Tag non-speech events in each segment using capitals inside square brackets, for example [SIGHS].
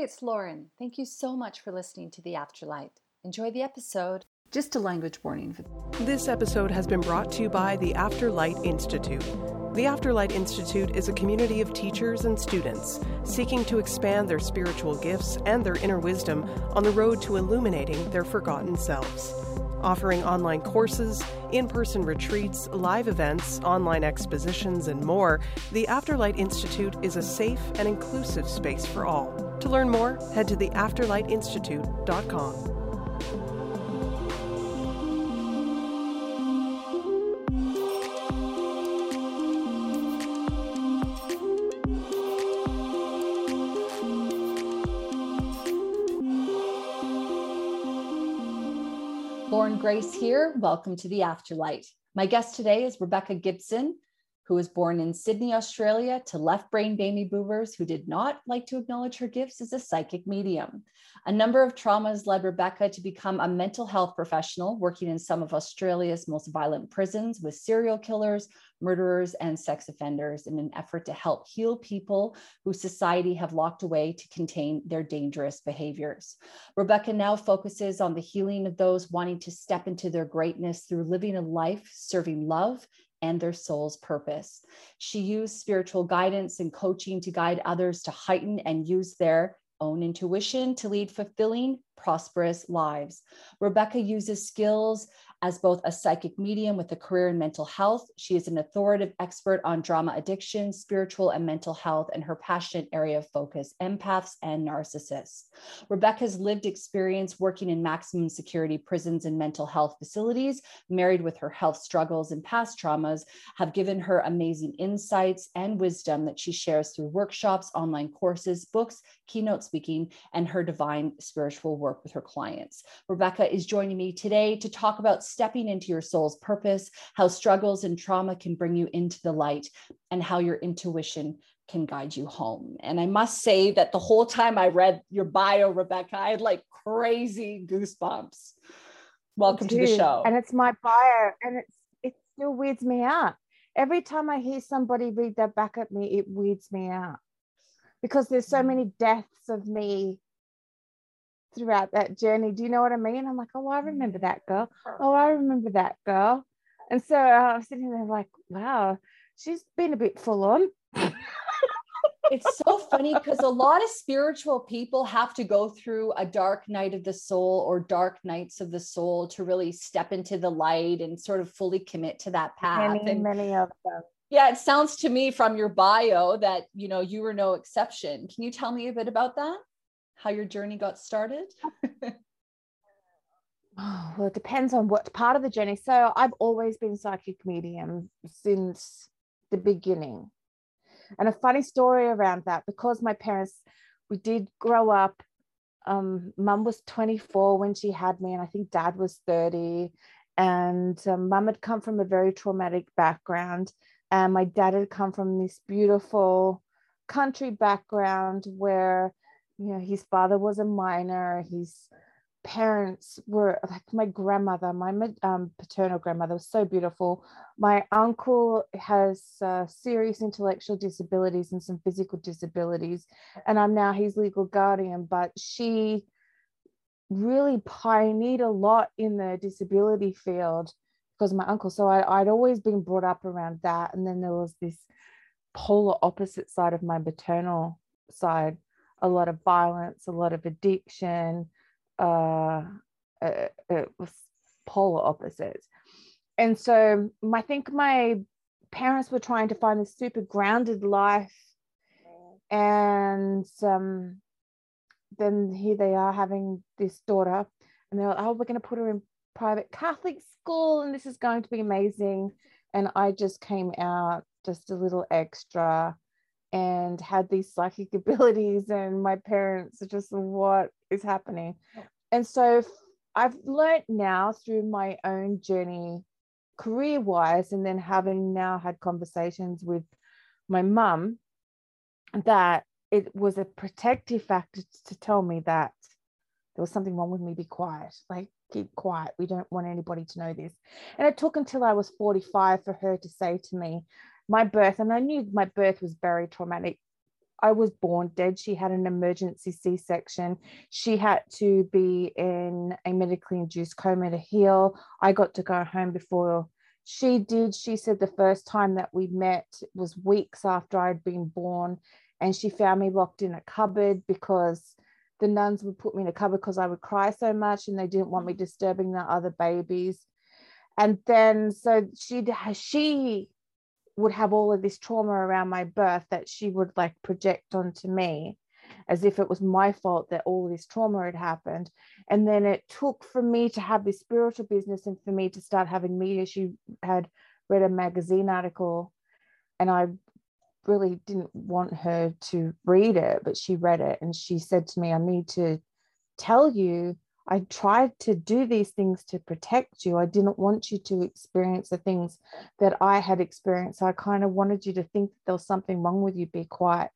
It's Lauren. Thank you so much for listening to The Afterlight. Enjoy the episode. Just a language warning. This episode has been brought to you by the Afterlight Institute. The Afterlight Institute is a community of teachers and students seeking to expand their spiritual gifts and their inner wisdom on the road to illuminating their forgotten selves offering online courses, in person retreats, live events, online expositions, and more, the Afterlight Institute is a safe and inclusive space for all. To learn more, head to theafterlightinstitute.com. Lauren Grace here. Welcome to the Afterlight. My guest today is Rebecca Gibson, who was born in Sydney, Australia, to left brain baby boomers who did not like to acknowledge her gifts as a psychic medium. A number of traumas led Rebecca to become a mental health professional, working in some of Australia's most violent prisons with serial killers, murderers, and sex offenders in an effort to help heal people who society have locked away to contain their dangerous behaviors. Rebecca now focuses on the healing of those wanting to step into their greatness through living a life serving love and their soul's purpose. She used spiritual guidance and coaching to guide others to heighten and use their own intuition to lead fulfilling, prosperous lives. Rebecca uses skills as both a psychic medium with a career in mental health, she is an authoritative expert on drama addiction, spiritual and mental health, and her passionate area of focus, empaths and narcissists. Rebecca's lived experience working in maximum security prisons and mental health facilities, married with her health struggles and past traumas, have given her amazing insights and wisdom that she shares through workshops, online courses, books, keynote speaking, and her divine spiritual work with her clients. Rebecca is joining me today to talk about stepping into your soul's purpose, how struggles and trauma can bring you into the light, and how your intuition can guide you home. And I must say that the whole time I read your bio, Rebecca, I had like crazy goosebumps. Welcome to the show. And it's my bio, and it's it still weirds me out. Every time I hear somebody read that back at me, it weirds me out because there's so mm. many deaths of me throughout that journey. Do you know what I mean? I'm like, oh, I remember that girl. Oh, I remember that girl. And so I'm sitting there like, wow, she's been a bit full on. [LAUGHS] it's so funny because a lot of spiritual people have to go through a dark night of the soul or dark nights of the soul to really step into the light and sort of fully commit to that path. Many, and, many of them. Yeah, it sounds to me from your bio that you know you were no exception. Can you tell me a bit about that? how your journey got started? oh, [SIGHS] well, it depends on what part of the journey. So I've always been psychic medium since the beginning. And a funny story around that, because my parents, we did grow up. Um, mum was 24 when she had me, and I think dad was 30. And um, mum had come from a very traumatic background, and my dad had come from this beautiful country background where you know his father was a miner. His parents were like my grandmother my um, paternal grandmother was so beautiful. My uncle has uh, serious intellectual disabilities and some physical disabilities. And i'm now his legal guardian but she really pioneered a lot in the disability field because my uncle so I, i'd always been brought up around that and then there was this polar opposite side of my maternal side a lot of violence, a lot of addiction. Uh, it, was polar opposites. And so I think my parents were trying to find a super grounded life. And um, then here they are having this daughter, and they're like, oh, we're going to put her in private Catholic school, and this is going to be amazing. And I just came out just a little extra and had these psychic [LAUGHS] abilities and my parents are just what is happening and so i've learned now through my own journey career wise and then having now had conversations with my mum that it was a protective factor to tell me that there was something wrong with me be quiet like keep quiet we don't want anybody to know this and it took until i was 45 for her to say to me my birth, and I knew my birth was very traumatic I was born dead. She had an emergency C section. She had to be in a medically induced coma to heal. I got to go home before she did. She said the first time that we met was weeks after I'd been born, and she found me locked in a cupboard because the nuns would put me in a cupboard because I would cry so much and they didn't want me mm. disturbing the other babies. And then so she she would have all of this trauma around my birth that she would like project onto me as if it was my fault that all this trauma had happened. And then it took for me to have this spiritual business and for me to start having media. She had read a magazine article and I really didn't want her to read it, but she read it and she said to me, I need to tell you I tried to do these things to protect you. I didn't want you to experience the things that I had experienced. I kind of wanted you to think that there was something wrong with you, be quiet.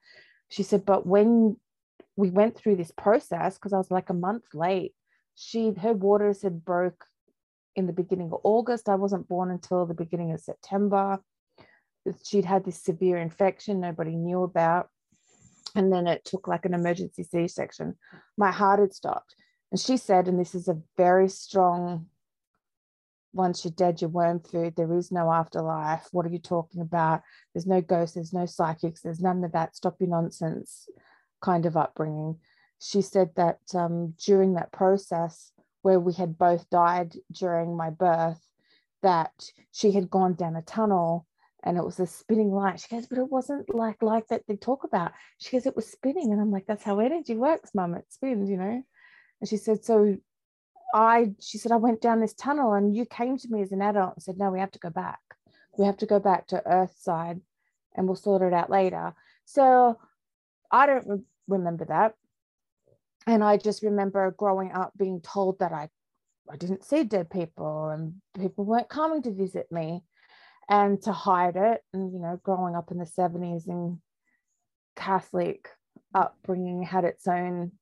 She said, but when we went through this process, because I was like a month late, she her waters had broke in the beginning of August. I wasn't born until the beginning of September. She'd had this severe infection nobody knew about. And then it took like an emergency C section. My heart had stopped and she said, and this is a very strong once you're dead, you're worm food. There is no afterlife. What are you talking about? There's no ghosts, there's no psychics, there's none of that. Stop your nonsense kind of upbringing. She said that um, during that process, where we had both died during my birth, that she had gone down a tunnel and it was a spinning light. She goes, but it wasn't like like that they talk about. She goes, it was spinning. And I'm like, that's how energy works, mum. It spins, you know. And she said, So I, she said, I went down this tunnel and you came to me as an adult and said, No, we have to go back. We have to go back to Earth side and we'll sort it out later. So I don't re- remember that. And I just remember growing up being told that I, I didn't see dead people and people weren't coming to visit me and to hide it. And, you know, growing up in the 70s and Catholic upbringing had its own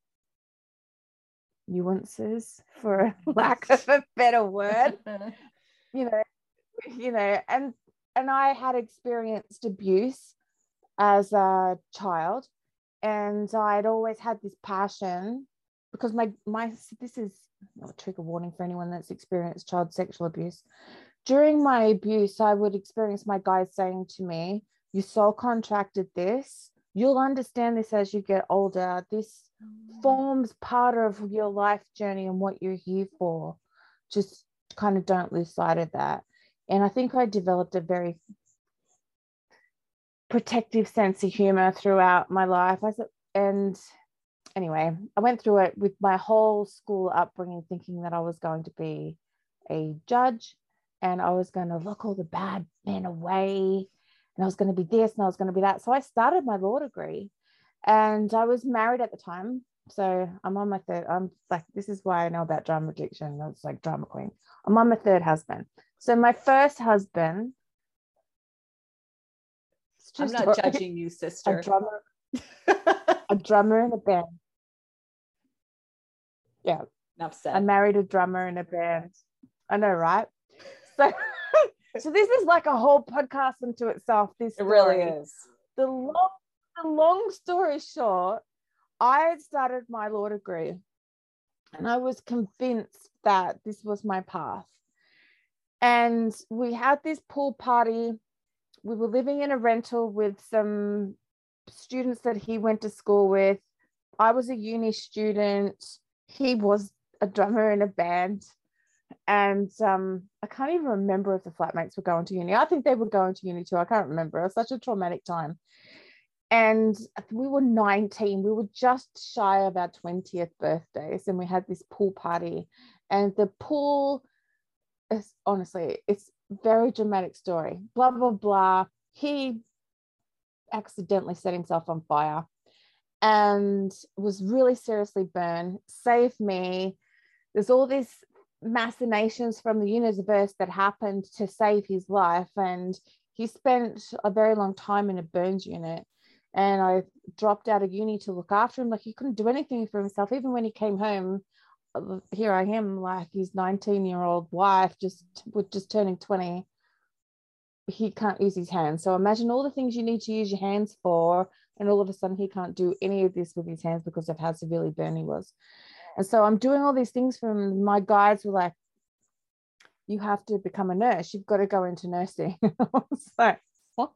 nuances for [LAUGHS] lack of a better word [LAUGHS] you know you know and and i had experienced abuse as a child and i'd always had this passion because my my this is not a trigger warning for anyone that's experienced child sexual abuse during my abuse i would experience my guys saying to me you soul contracted this you'll understand this as you get older this forms part of your life journey and what you're here for. Just kind of don't lose sight of that. And I think I developed a very protective sense of humor throughout my life. I and anyway, I went through it with my whole school upbringing, thinking that I was going to be a judge and I was going to look all the bad men away and I was going to be this and I was going to be that. So I started my law degree and I was married at the time. So I'm on my third. I'm like, this is why I know about drama addiction. It's like drama queen. I'm on my third husband. So my first husband. I'm not judging you, [LAUGHS] sister. A drummer, [LAUGHS] a drummer in a band. Yeah. Enough said. I married a drummer in a band. I know, right? So, [LAUGHS] so this is like a whole podcast unto itself. This it really is. The long the long story short, I had started my law degree and I was convinced that this was my path. And we had this pool party. We were living in a rental with some students that he went to school with. I was a uni student. He was a drummer in a band. And um, I can't even remember if the flatmates were going to uni. I think they were going to uni too. I can't remember. It was such a traumatic time. And we were 19 we were just shy of our 20th birthdays and we had this pool party. And the pool is honestly it's very dramatic story. Blah blah blah. He accidentally set himself on fire and was really seriously burned. Saved me. There's all these machinations from the universe that happened to save his life and he spent a very long time in a burns unit and I dropped out of uni to look after him. Like he couldn't do anything for himself. Even when he came home, here I am, like his 19 year old wife, just with just turning 20. He can't use his hands. So imagine all the things you need to use your hands for, And all of a sudden, he can't do any of this with his hands because of how severely burned he was. And so I'm doing all these things from my guides were like, you have to become a nurse. You've got to go into nursing. [LAUGHS] I was like, what?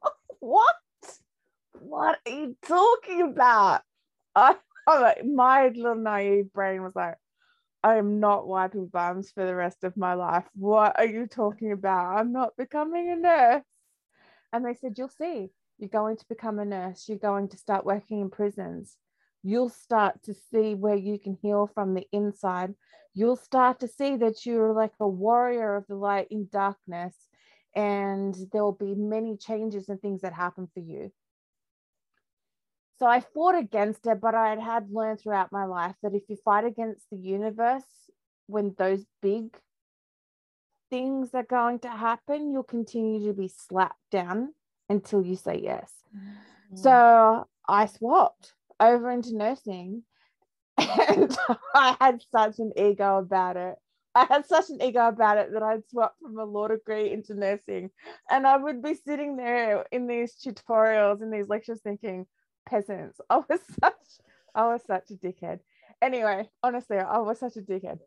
What? Are you talking about? I, I'm like, my little naive brain was like, I am not wiping bums for the rest of my life. What are you talking about? I'm not becoming a nurse. And they said, You'll see. You're going to become a nurse. You're going to start working in prisons. You'll start to see where you can heal from the inside. You'll start to see that you're like a warrior of the light in darkness. And there will be many changes and things that happen for you. So I fought against it, but I had, had learned throughout my life that if you fight against the universe, when those big things are going to happen, you'll continue to be slapped down until you say yes. Mm-hmm. So I swapped over into nursing [LAUGHS] and I had such an ego about it. I had such an ego about it that I'd swapped from a law degree into nursing. And I would be sitting there in these tutorials and these lectures thinking, peasants. I was [LAUGHS] such I was such a dickhead. Anyway, honestly, I was such a dickhead.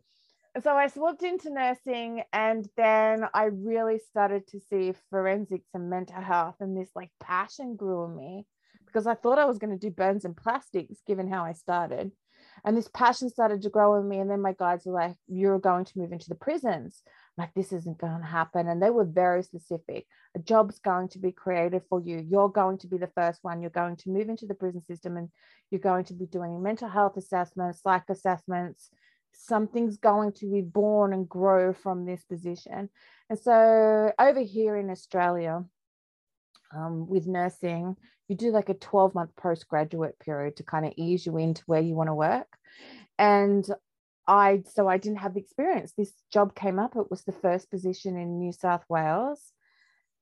So I swapped into nursing and then I really started to see forensics and mental health and this like passion grew in me because I thought I was going to do burns and plastics given how I started. And this passion started to grow in me. And then my guides were like, You're going to move into the prisons. Like this isn't going to happen. And they were very specific. A job's going to be created for you. You're going to be the first one. You're going to move into the prison system and you're going to be doing mental health assessments psych assessments. Something's going to be born and grow from this position. And so over here in australia um, with nursing you do like a 12 month postgraduate period to kind of ease you into where you want to work and I so I didn't have the experience. This job came up. It was the first position in New South Wales,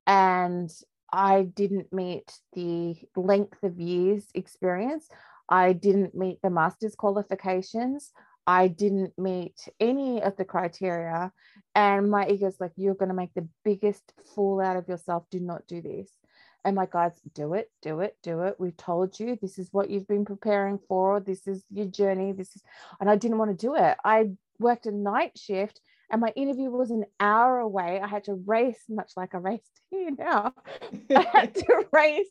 and I didn't meet the length of years experience. I didn't meet the master's qualifications. I didn't meet any of the criteria. And my ego's like, you're going to make the biggest fool out of yourself. Do not do this. And my guides, do it, do it, do it. We've told you this is what you've been preparing for. This is your journey. This is, and I didn't want to do it. I worked a night shift and my interview was an hour away. I had to race, much like I raced [LAUGHS] here now. I had to [LAUGHS] race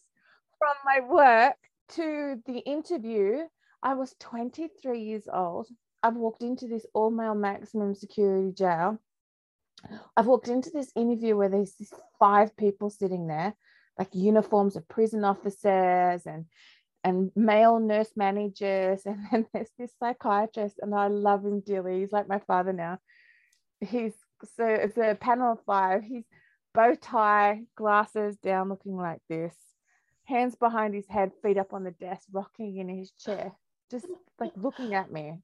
from my work to the interview. I was 23 years old. I've walked into this all male maximum security jail. I've walked into this interview where there's five people sitting there like uniforms of prison officers and and male nurse managers [LAUGHS] and then there's this psychiatrist and I love him dearly. He's like my father now. He's so it's a panel of five. He's bow tie glasses down looking like this. Hands behind his head feet up on the desk rocking in his chair. Just like looking at me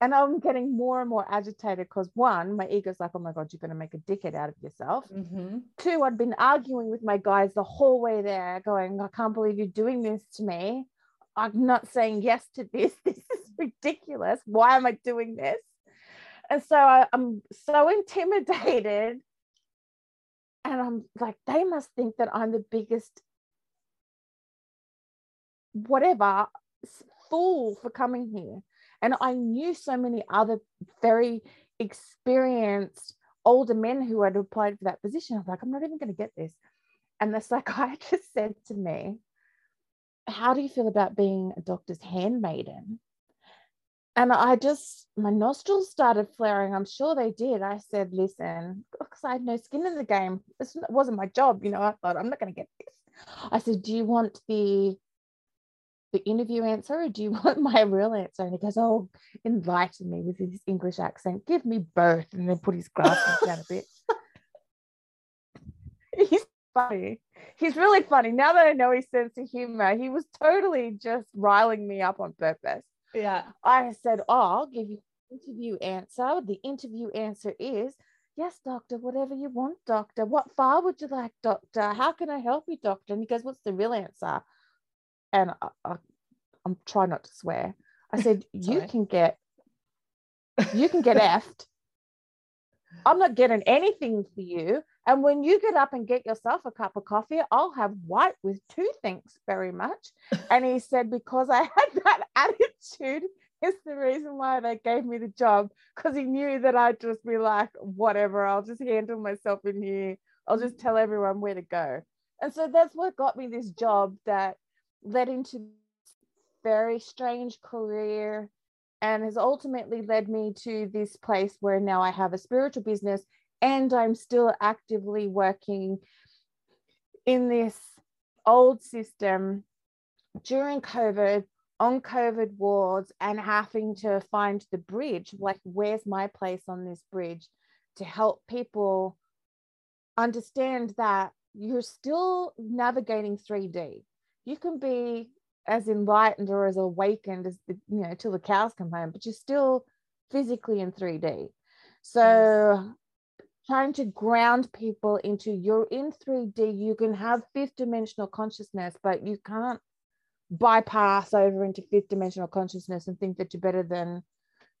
and I'm getting more and more agitated because one, my ego's like, oh my God, you're going to make a dickhead out of yourself. Mm-hmm. Two, I'd been arguing with my guys the whole way there, going, I can't believe you're doing this to me. I'm not saying yes to this. [LAUGHS] This is ridiculous. Why am I doing this? And so I, I'm so intimidated. And I'm like, they must think that I'm the biggest, whatever, fool for coming here and I knew so many other very experienced older men who had applied for that position. I was like, I'm not even going to get this. And the [LAUGHS] psychiatrist said to me, How do you feel about being a doctor's handmaiden? And I just, my nostrils started flaring. I'm sure they did. I said, Listen, because I had no skin in the game. This wasn't my job. You know, I thought, I'm not going to get this. I said, Do you want the the interview answer or do you [LAUGHS] want my real answer? And he goes, Oh, enlighten me with his English accent. Give me both. And then put his glasses down a bit. [LAUGHS] He's funny. He's really funny. Now that I know his sense of humor, he was totally just riling me up on purpose. Yeah. I said, Oh, I'll give you interview answer. The interview answer is Yes, doctor, whatever you want, doctor. What file would you like, doctor? How can I help you, doctor? And he goes, What's the real answer? And I, I, I'm trying not to swear. I said, [LAUGHS] you can get, you can get effed. I'm not getting anything for you And when you get up and get yourself a cup of coffee, I'll have white with two thanks very much. [LAUGHS] and he said, because I had that [LAUGHS] attitude, is the reason why they gave me the job because he knew that I'd just be like, whatever, I'll just handle myself in here. I'll just tell everyone where to go. And so that's what got me this job that led into very strange career and has ultimately led me to this place where now I have a spiritual business and I'm still actively working in this old system during COVID on COVID wards and having to find the bridge like, where's my place on this bridge to help people understand that you're still navigating 3D. You can be as enlightened or as awakened as the, you know till the cows come home, but you're still physically in 3D. So yes. trying to ground people into you're in 3D, you can have fifth dimensional consciousness, but you can't bypass over into fifth dimensional consciousness and think that you're better than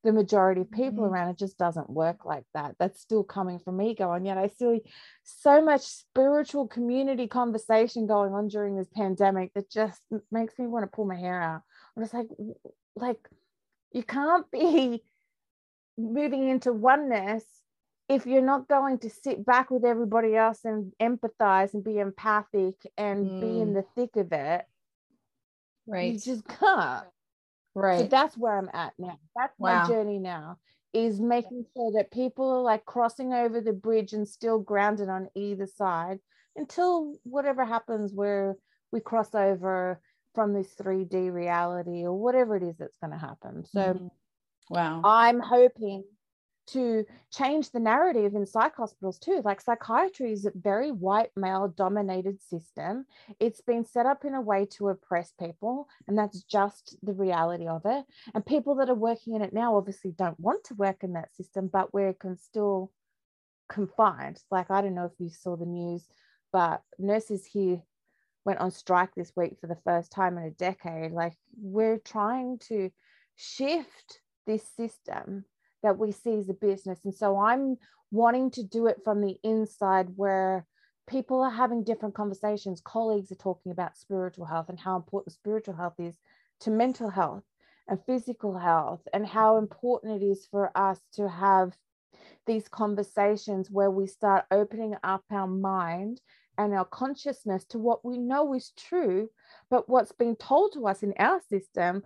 the majority of people mm-hmm. around it just doesn't work like that that's still coming from ego and yet i see so much spiritual community conversation going on during this pandemic that just makes me want to pull my hair out i'm just like like you can't [LAUGHS] be moving into oneness if you're not going to sit back with everybody else and empathize and be empathic and mm. be in mm. the thick of it right you just can't Right. So that's where I'm at now. That's wow. my journey now is making sure that people are like crossing over the bridge and still grounded on either side until whatever happens where we cross over from this 3D reality or whatever it is that's going to happen. So mm-hmm. wow. I'm hoping to change the narrative in psych hospitals too. Like psychiatry is a very white male dominated system. It's been set up in a way to oppress people, and that's just the reality of it. And people that are working in it now obviously don't want to work in that system, but we're can still confined. Like I don't know if you saw the news, but nurses here went on strike this week for the first time in a decade. Like we're trying to shift this system that we see as a business. And so I'm wanting to do it from the inside where people are having different conversations. Colleagues are talking about spiritual health and how important spiritual health is to mental health and physical health, and how important it is for us to have these conversations where we start opening up our mind and our consciousness to what we know is true, but what's been told to us in our system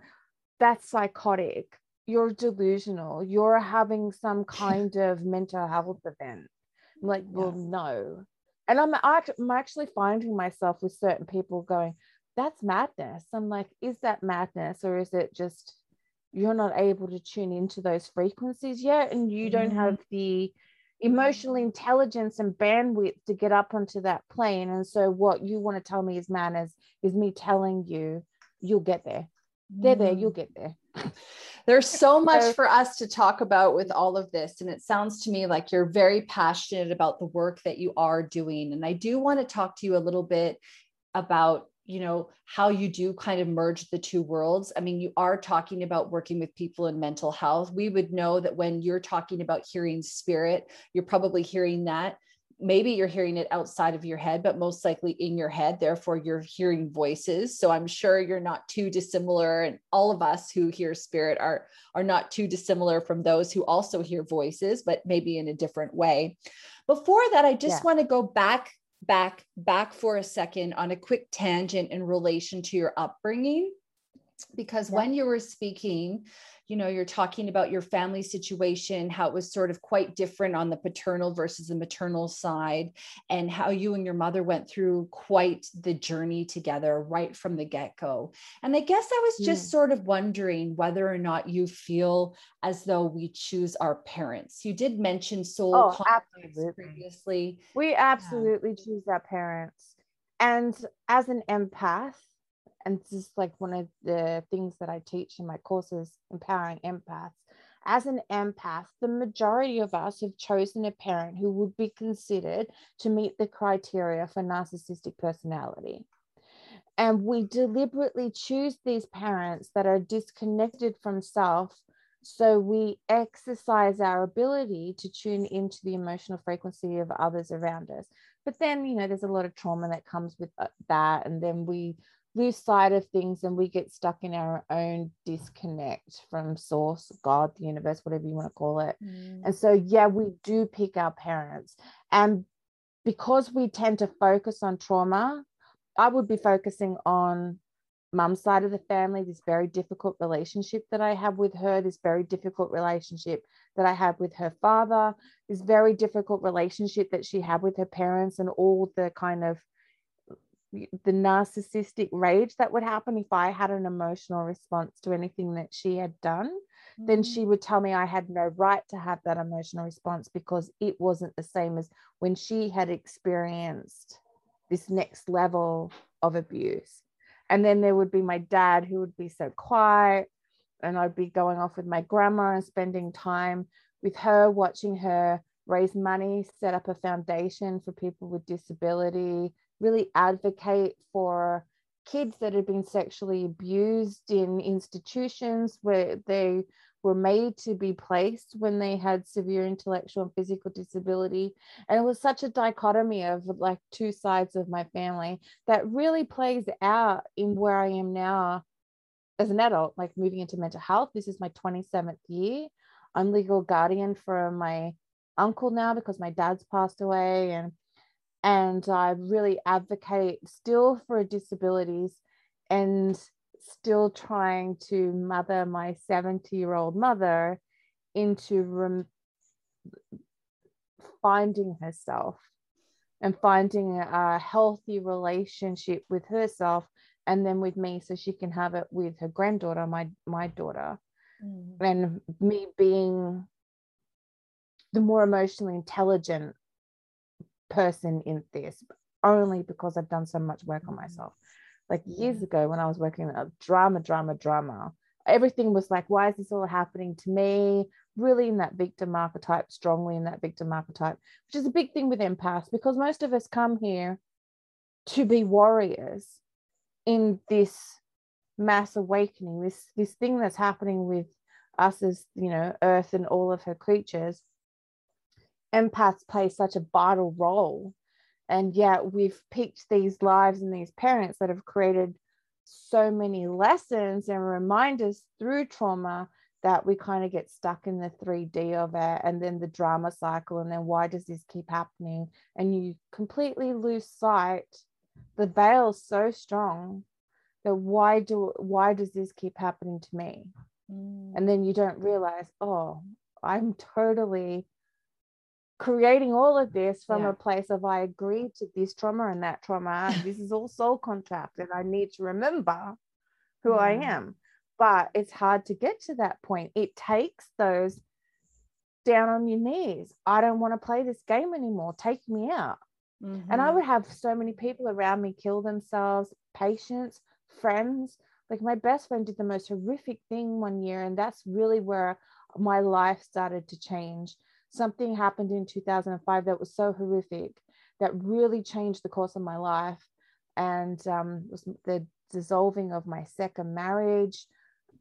that's psychotic you're delusional you're having some [LAUGHS] kind of mental health event I'm like well no. And I'm, I'm actually finding myself with certain people going that's madness. I'm like is that madness or is it just you're not able to tune into those frequencies yet and you don't mm-hmm. have the emotional intelligence and bandwidth to get up onto that plane and so what you want to tell me is manners is me telling you you'll get there they're there you'll mm-hmm. get there [LAUGHS] there's so [LAUGHS] much for us to talk about with all of this. And it sounds to me like you're very passionate about the work that you are doing. And I do want to talk to you a little bit about you know how you do kind of merge the two worlds i mean you are talking about working with people in mental health we would know that when you're talking about hearing spirit you're probably hearing that maybe you're hearing it outside of your head, but most likely in your head. Therefore, you're hearing voices. So I'm sure you're not too dissimilar. And all of us who hear spirit are, are not too dissimilar from those who also hear voices, but maybe in a different way. Before that, I just yeah. want to go back, back, back for a second on a quick tangent in relation to your upbringing. Because yeah. when you were speaking, you know you're talking about your family situation how it was sort of quite different on the paternal versus the maternal side and how you and your mother went through quite the journey together right from the get-go and i guess i was just mm. sort of wondering whether or not you feel as though we choose our parents you did mention soul oh, absolutely. previously we absolutely yeah. choose our parents and as an empath and this is like one of the things that I teach in my courses, empowering empaths. As an empath, the majority of us have chosen a parent who would be considered to meet the criteria for narcissistic personality. And we deliberately choose these parents that are disconnected from self So we exercise our ability to tune into the emotional frequency of others around us. But then, you know, there's a lot of trauma that comes with uh, that. And then we lose sight of things and we get stuck in our own disconnect from source, God, the universe, whatever you want to call it. Mm. And so, yeah, we do pick our parents. And because we tend to focus on trauma, I would be focusing on mum's side of the family, this very difficult relationship that I have with her, this very difficult relationship that I have with her father, this very difficult relationship that she had with her parents, and all the kind of the narcissistic rage that would happen if I had an emotional response to anything that she had done. Mm-hmm. Then she would tell me I had no right to have that emotional response because it wasn't the same as when she had experienced this next level of abuse. And then there would be my dad who would be so quiet, and I'd be going off with my grandma and spending time with her, watching her raise money, set up a foundation for people with disability, really advocate for kids that had been sexually abused in institutions where they were made to be placed when they had severe intellectual and physical disability. And it was such a dichotomy of like two sides of my family that really plays out in where I am now as an adult, like moving into mental health. This is my 27th year. I'm legal guardian for my uncle now because my dad's passed away and and I really advocate still for disabilities and still trying to mother my 70 year old mother into rem- finding herself and finding a healthy relationship with herself and then with me so she can have it with her granddaughter my my daughter mm. and me being the more emotionally intelligent person in this only because I've done so much work on mm. myself like years ago when I was working on drama, drama, drama, everything was like, why is this all happening to me? Really in that victim archetype, strongly in that victim archetype, which is a big thing with empaths because most of us come here to be warriors in this mass awakening, this this thing that's happening with us as you know, Earth and all of her creatures. Empaths play such a vital role. And yet we've picked these lives and these parents that have created so many lessons and reminders through trauma that we kind of get stuck in the 3D of it and then the drama cycle and then why does this keep happening? And you completely lose sight. The veil's so strong that why do why does this keep happening to me? Mm. and then you don't realize oh I'm totally creating all of this from yeah. a place of I agree to this trauma and that trauma. this is all soul contract, and I need to remember who I am. But it's hard to get to that point. It takes those down on your knees. I don't want to play this game anymore. Take me out. Mm-hmm. And I mm-hmm. would have so many people around me kill themselves, patients, friends. Like my best friend did the most horrific thing one year, and that's really where my life started to change something happened in 2005 that was so horrific that really changed the course of my life and um, was the dissolving of my second marriage.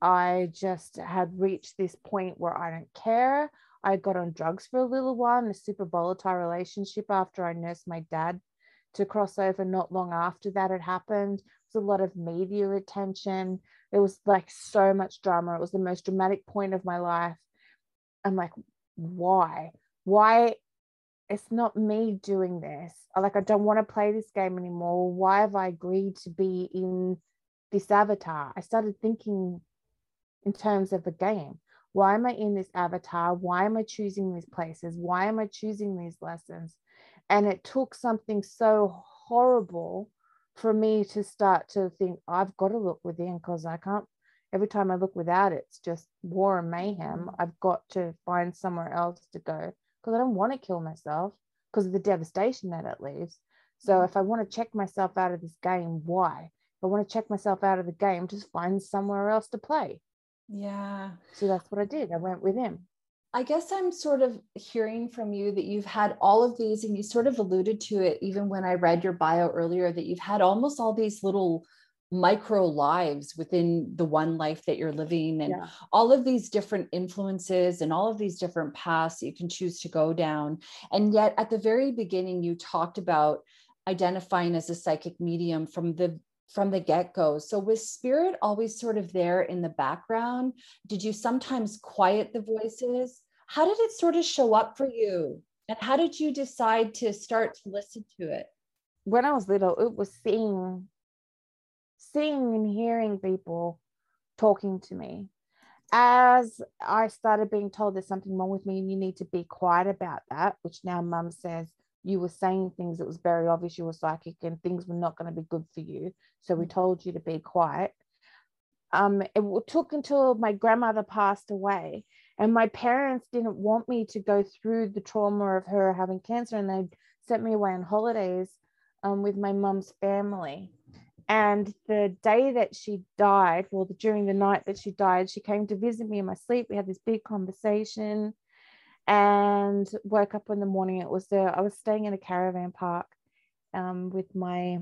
I just had reached this point where i don't care. I got on drugs for a little while in a super volatile relationship after i nursed my dad to cross over not long after that had happened. It was a lot of media attention. It was like so much drama. It was the most dramatic point of my life. I'm like why? Why it's not me doing this. Like i don't want to play this game anymore. Why have i agreed to be in this avatar? I started thinking in terms of the game. Why am i in this avatar? Why am i choosing these places? Why am i choosing these lessons? And it took something so horrible for me to start to think i've got to look within because i can't every time I look without it, it's just war and mayhem. Mm. I've got to find somewhere else to go because I don't want to kill myself because of the devastation that it leaves. So mm. if I want to check myself out of this game, why? If I want to check myself out of the game, just find somewhere else to play. Yeah. So that's what I did. I went with him. I guess I'm sort of hearing from you that you've had all of these, and you sort of alluded to it even when I read your bio earlier, that you've had almost all these little micro lives within the one life that you're living and Yeah. all of these different influences and all of these different paths that you can choose to go down. And yet at the very beginning you talked about identifying as a psychic medium from the from the get-go. So was spirit always sort of there in the background? Did you sometimes quiet the voices? How did it sort of show up for you? And how did you decide to start to listen to it? When I was little, it was seeing, seeing and hearing people talking to me. As I started being told there's something wrong with me and you need to be quiet about that, which now mum says you were saying things that was very obvious you were psychic and things were not going to be good for you. So we told you to be quiet. Um, it took until my grandmother passed away and my parents didn't want me to go through the trauma of her having cancer and they sent me away on holidays um, with my mum's family. And the day that she died, well, the, during the night that she died, she came to visit me in my sleep. We had this big conversation and woke up in the morning. It was there. I was staying in a caravan park um, with my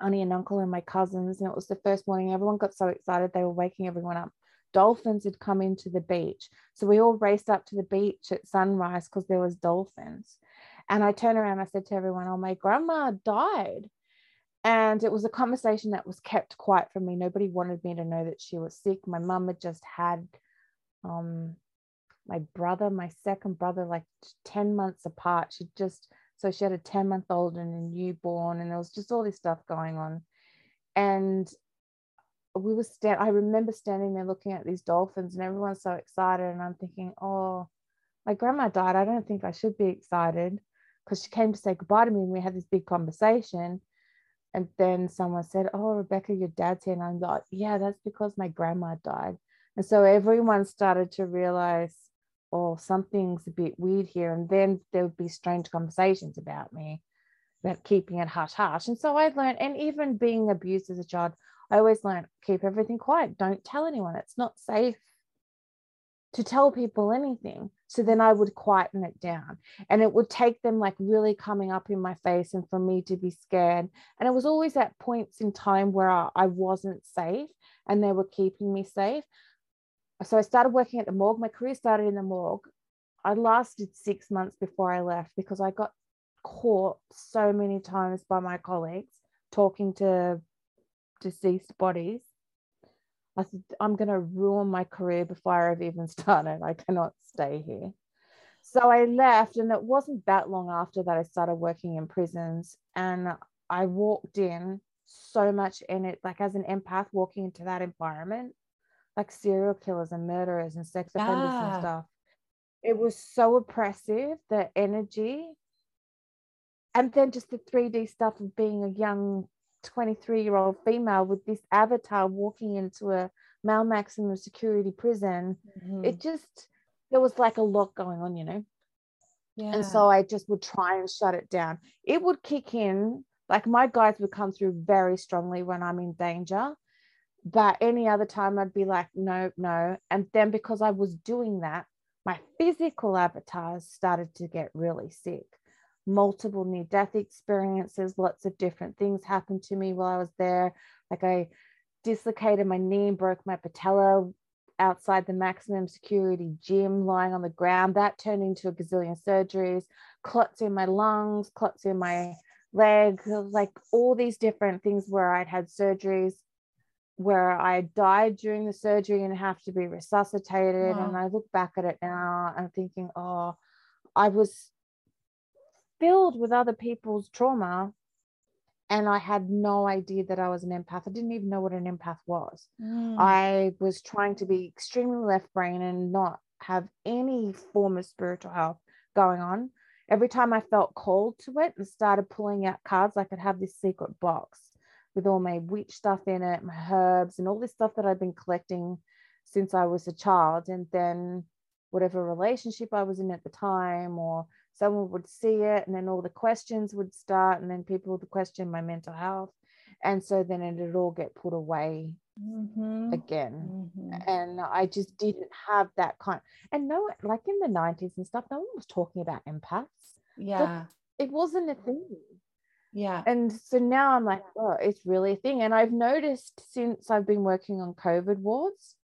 auntie and uncle and my cousins. And it was the first morning. Everyone got so excited. They were waking everyone up. Dolphins had come into the beach. So we all raced up to the beach at sunrise because there was dolphins. And I turned around, I said to everyone, Oh, my grandma died. And it was a conversation that was kept quiet from me. Nobody wanted me to know that she was sick. My mum had just had um, my brother, my second brother, like 10 months apart. She just, so she had a 10 month old and a newborn, and there was just all this stuff going on. And we were stand I remember standing there looking at these dolphins, and everyone's so excited. And I'm thinking, oh, my grandma died. I don't think I should be excited because she came to say goodbye to me and we had this big conversation. And then someone said, Oh, Rebecca, your dad's here. And I'm like, Yeah, that's because my grandma died. And so everyone started to realize, Oh, something's a bit weird here. And then there would be strange conversations about me, about keeping it hush hush. And so I learned, and even being abused as a child, I always learned keep everything quiet. Don't tell anyone. It's not safe to tell people anything. So then I would quieten it down. And it would take them like really coming up in my face and for me to be scared. And it was always at points in time where I, I wasn't safe and they were keeping me safe. So I started working at the morgue. My career started in the morgue. I lasted six months before I left because I got caught so many times by my colleagues talking to deceased bodies I said, I'm going to ruin my career before I've even [LAUGHS] started. I cannot stay here. So I left, and it wasn't that long after that I started working in prisons. And I walked in so much in it, like as an empath, walking into that environment, like serial killers and murderers and sex offenders Yeah. and ah. stuff. It was so oppressive, the energy. And then just the 3D stuff of being a young 23 year old female with this avatar walking into a male maximum security prison. Mhm. It just, there was like a lot going on, you know? yeah. And so I just would try and shut it down. It would kick in, like my guides would come through very strongly when I'm in danger. But any other time, I'd be like, no, no. And then because I was doing that, my physical avatars started to get really sick. Multiple near death experiences, lots of different things happened to me while I was there. Like I dislocated my knee and broke my patella outside the maximum security gym lying on the ground. That turned into a gazillion surgeries, clots in my lungs, clots in my leg, like all these different things where I'd had surgeries where I died during the surgery and have to be resuscitated. Wow. And I look back at it now, I'm thinking, oh, I was filled with other people's trauma. And I had no idea that I was an empath. I didn't even know what an empath was. Mm. I was trying to be extremely left brain and not have any form of spiritual health going on. Every time I felt called to it and started pulling out cards, I could have this secret box with all my witch stuff in it, my herbs, and all this stuff that I've been collecting since I was a child. And then whatever relationship I was in at the time, or someone would see it, and then all the questions would start, and then people would question my mental health. And so then it'd all get put away Mhm. again Mhm. and I just didn't have that kind. And no, like in the nineties and stuff, no one was talking about empaths. Yeah. It wasn't a thing. Yeah. And so now I'm like, oh, it's really a thing. And I've noticed since I've been working on COVID wards,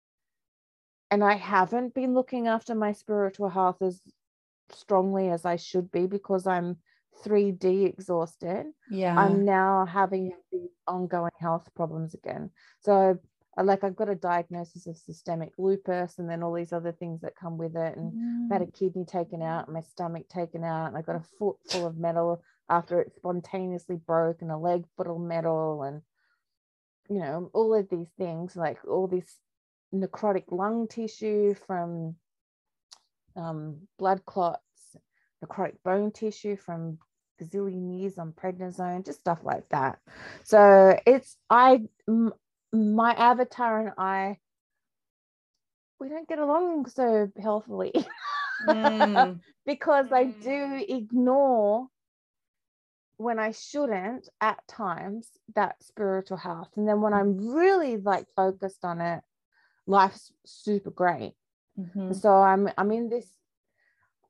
and I haven't been looking after my spiritual health as strongly as I should be because I'm 3D exhausted. Yeah. I'm now having these ongoing health problems again. So like I've got a diagnosis of systemic lupus and then all these other things that come with it. And Mm. I've had a kidney taken out, my stomach taken out, and I got a foot full of metal after it spontaneously broke, and a leg full of metal, and you know, all of these things, like all this necrotic lung tissue from um, blood clots, necrotic bone tissue from gazillion years on prednisone, just stuff like that. So it's I m- my avatar and I we don't get along so healthily Mm. [LAUGHS] because I do ignore when I shouldn't at times that spiritual health. And then when I'm really like focused on it, life's super great. Mhm. So I'm I'm in this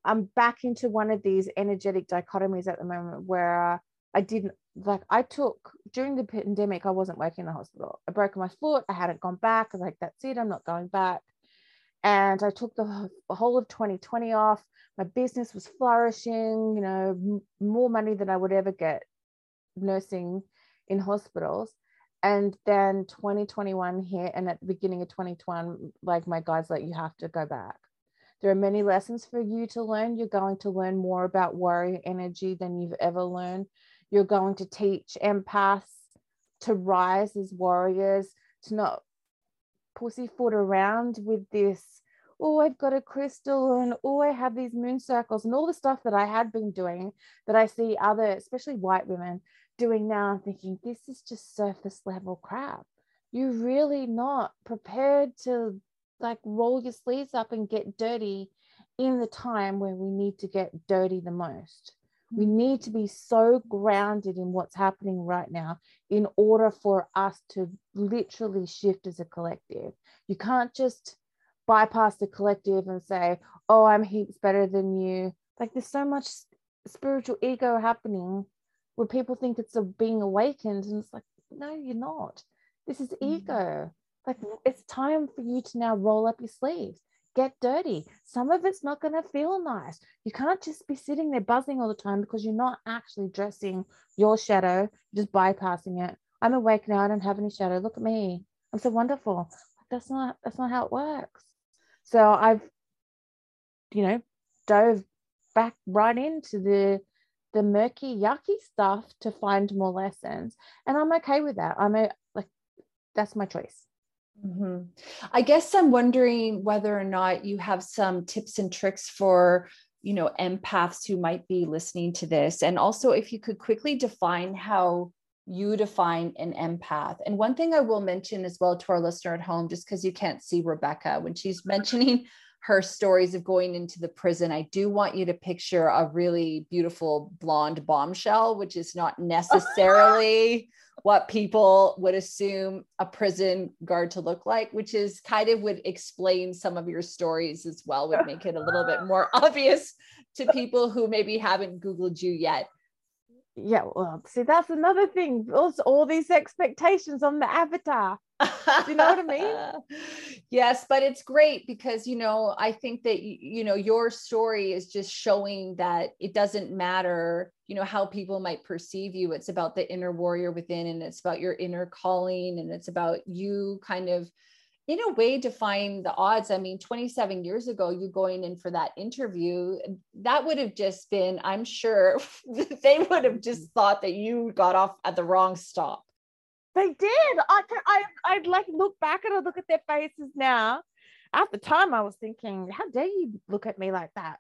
I'm back into one of these energetic dichotomies at the moment where uh, I didn't like I took during the pandemic I wasn't working in the hospital. I broke my foot. I hadn't gone back. I was like that's it. I'm not going back. And I took the whole of 2020 off. My business was flourishing. You know, m- more money than I would ever get nursing in hospitals. And then 2021 hit, and at the beginning of 2021, like my guys, like you have to go back. There are many lessons for you to learn. You're going to learn more about warrior energy than you've ever learned. You're going to teach empaths to rise as warriors, to not pussyfoot around with this. Oh, I've got a crystal, and oh, I have these moon circles, and all the stuff that I had been doing that I see other, especially white women, doing now. I'm thinking this is just surface level crap. You're really not prepared to like roll your sleeves up and get dirty in the time where we need to get dirty the most. We hmm. need to be so grounded in what's happening right now in order for us to literally shift as a collective. You can't just bypass the collective and say, oh, I'm heaps better than you. Like there's so much spiritual ego happening where people think it's a being awakened. And it's like, no, you're not. This is Mhm. ego. Like it's time for you to now roll up your sleeves, get dirty. Some of it's not going to feel nice. You can't just be sitting there buzzing all the time because you're not actually dressing your shadow, just bypassing it. I'm awake now. I don't have any shadow. Look at me. I'm so wonderful. That's not that's not how it works. So I've, you know, dove back right into the the murky, yucky stuff to find more lessons. And I'm okay with that. I'm a like that's my choice. Mhm. I guess I'm wondering whether or not you have some tips and tricks for, you know, empaths who might be listening to this. And also, if you could quickly define how you define an empath. And one thing I will mention as well to our listener at home, just because you can't see Rebecca, when she's [LAUGHS] mentioning her stories of going into the prison, I do want you to picture a really beautiful blonde bombshell, which is not necessarily [LAUGHS] what people would assume a prison guard to look like, which is kind of would explain some of your stories as well, would make it a little bit more [LAUGHS] obvious to people who maybe haven't Googled you yet. Yeah, well, see, that's another thing. Also, all these expectations on the avatar. You know what I mean? [LAUGHS] yes, but it's great because you know, I think that you know, your story is just showing that it doesn't matter, you know, how people might perceive you. It's about the inner warrior within and it's about your inner calling and it's about you kind of in a way defying the odds. I mean, 27 years ago, you going in for that interview, that would have just been, I'm sure [LAUGHS] they would have just mm. thought that you got off at the wrong stop. They did. I can I I'd like look back and I look at their faces now. At the time, I was thinking, how dare you look at me like that?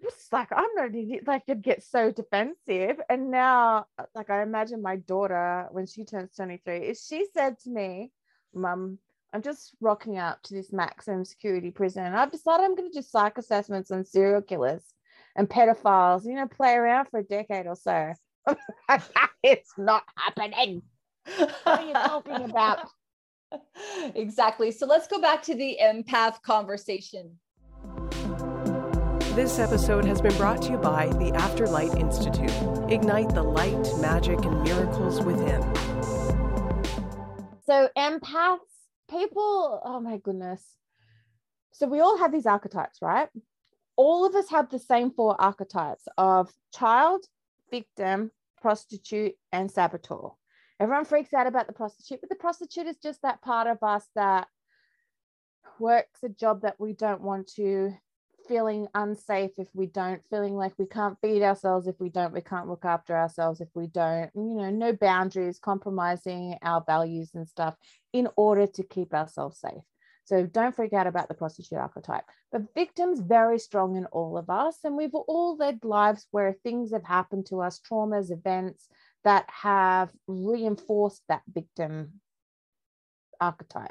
It's like I'm not like you'd get so defensive. And now, like I imagine my daughter when she turns 23, if she said to me, Mum, I'm just rocking up to this maximum security prison. And I've decided I'm going to do psych assessments on serial killers and pedophiles, you know, play around for a decade or so. [LAUGHS] it's not happening. What are you talking about? [LAUGHS] exactly. So let's go back to the empath conversation. This episode has been brought to you by the Afterlight Institute. Ignite the light, magic, and miracles within. So, empaths, people, oh my goodness. So, we all have these archetypes, right? All of us have the same four archetypes of child, victim, prostitute, and saboteur. Everyone freaks out about the prostitute, but the prostitute is just that part of us that works a job that we don't want to, feeling unsafe if we don't, feeling like we can't feed ourselves if we don't, we can't look after ourselves if we don't, you know, no boundaries, compromising our values and stuff in order to keep ourselves safe. So don't freak out about the prostitute archetype. The victim's very strong in all of us, and we've all led lives where things have happened to us, traumas, events that have reinforced that victim archetype.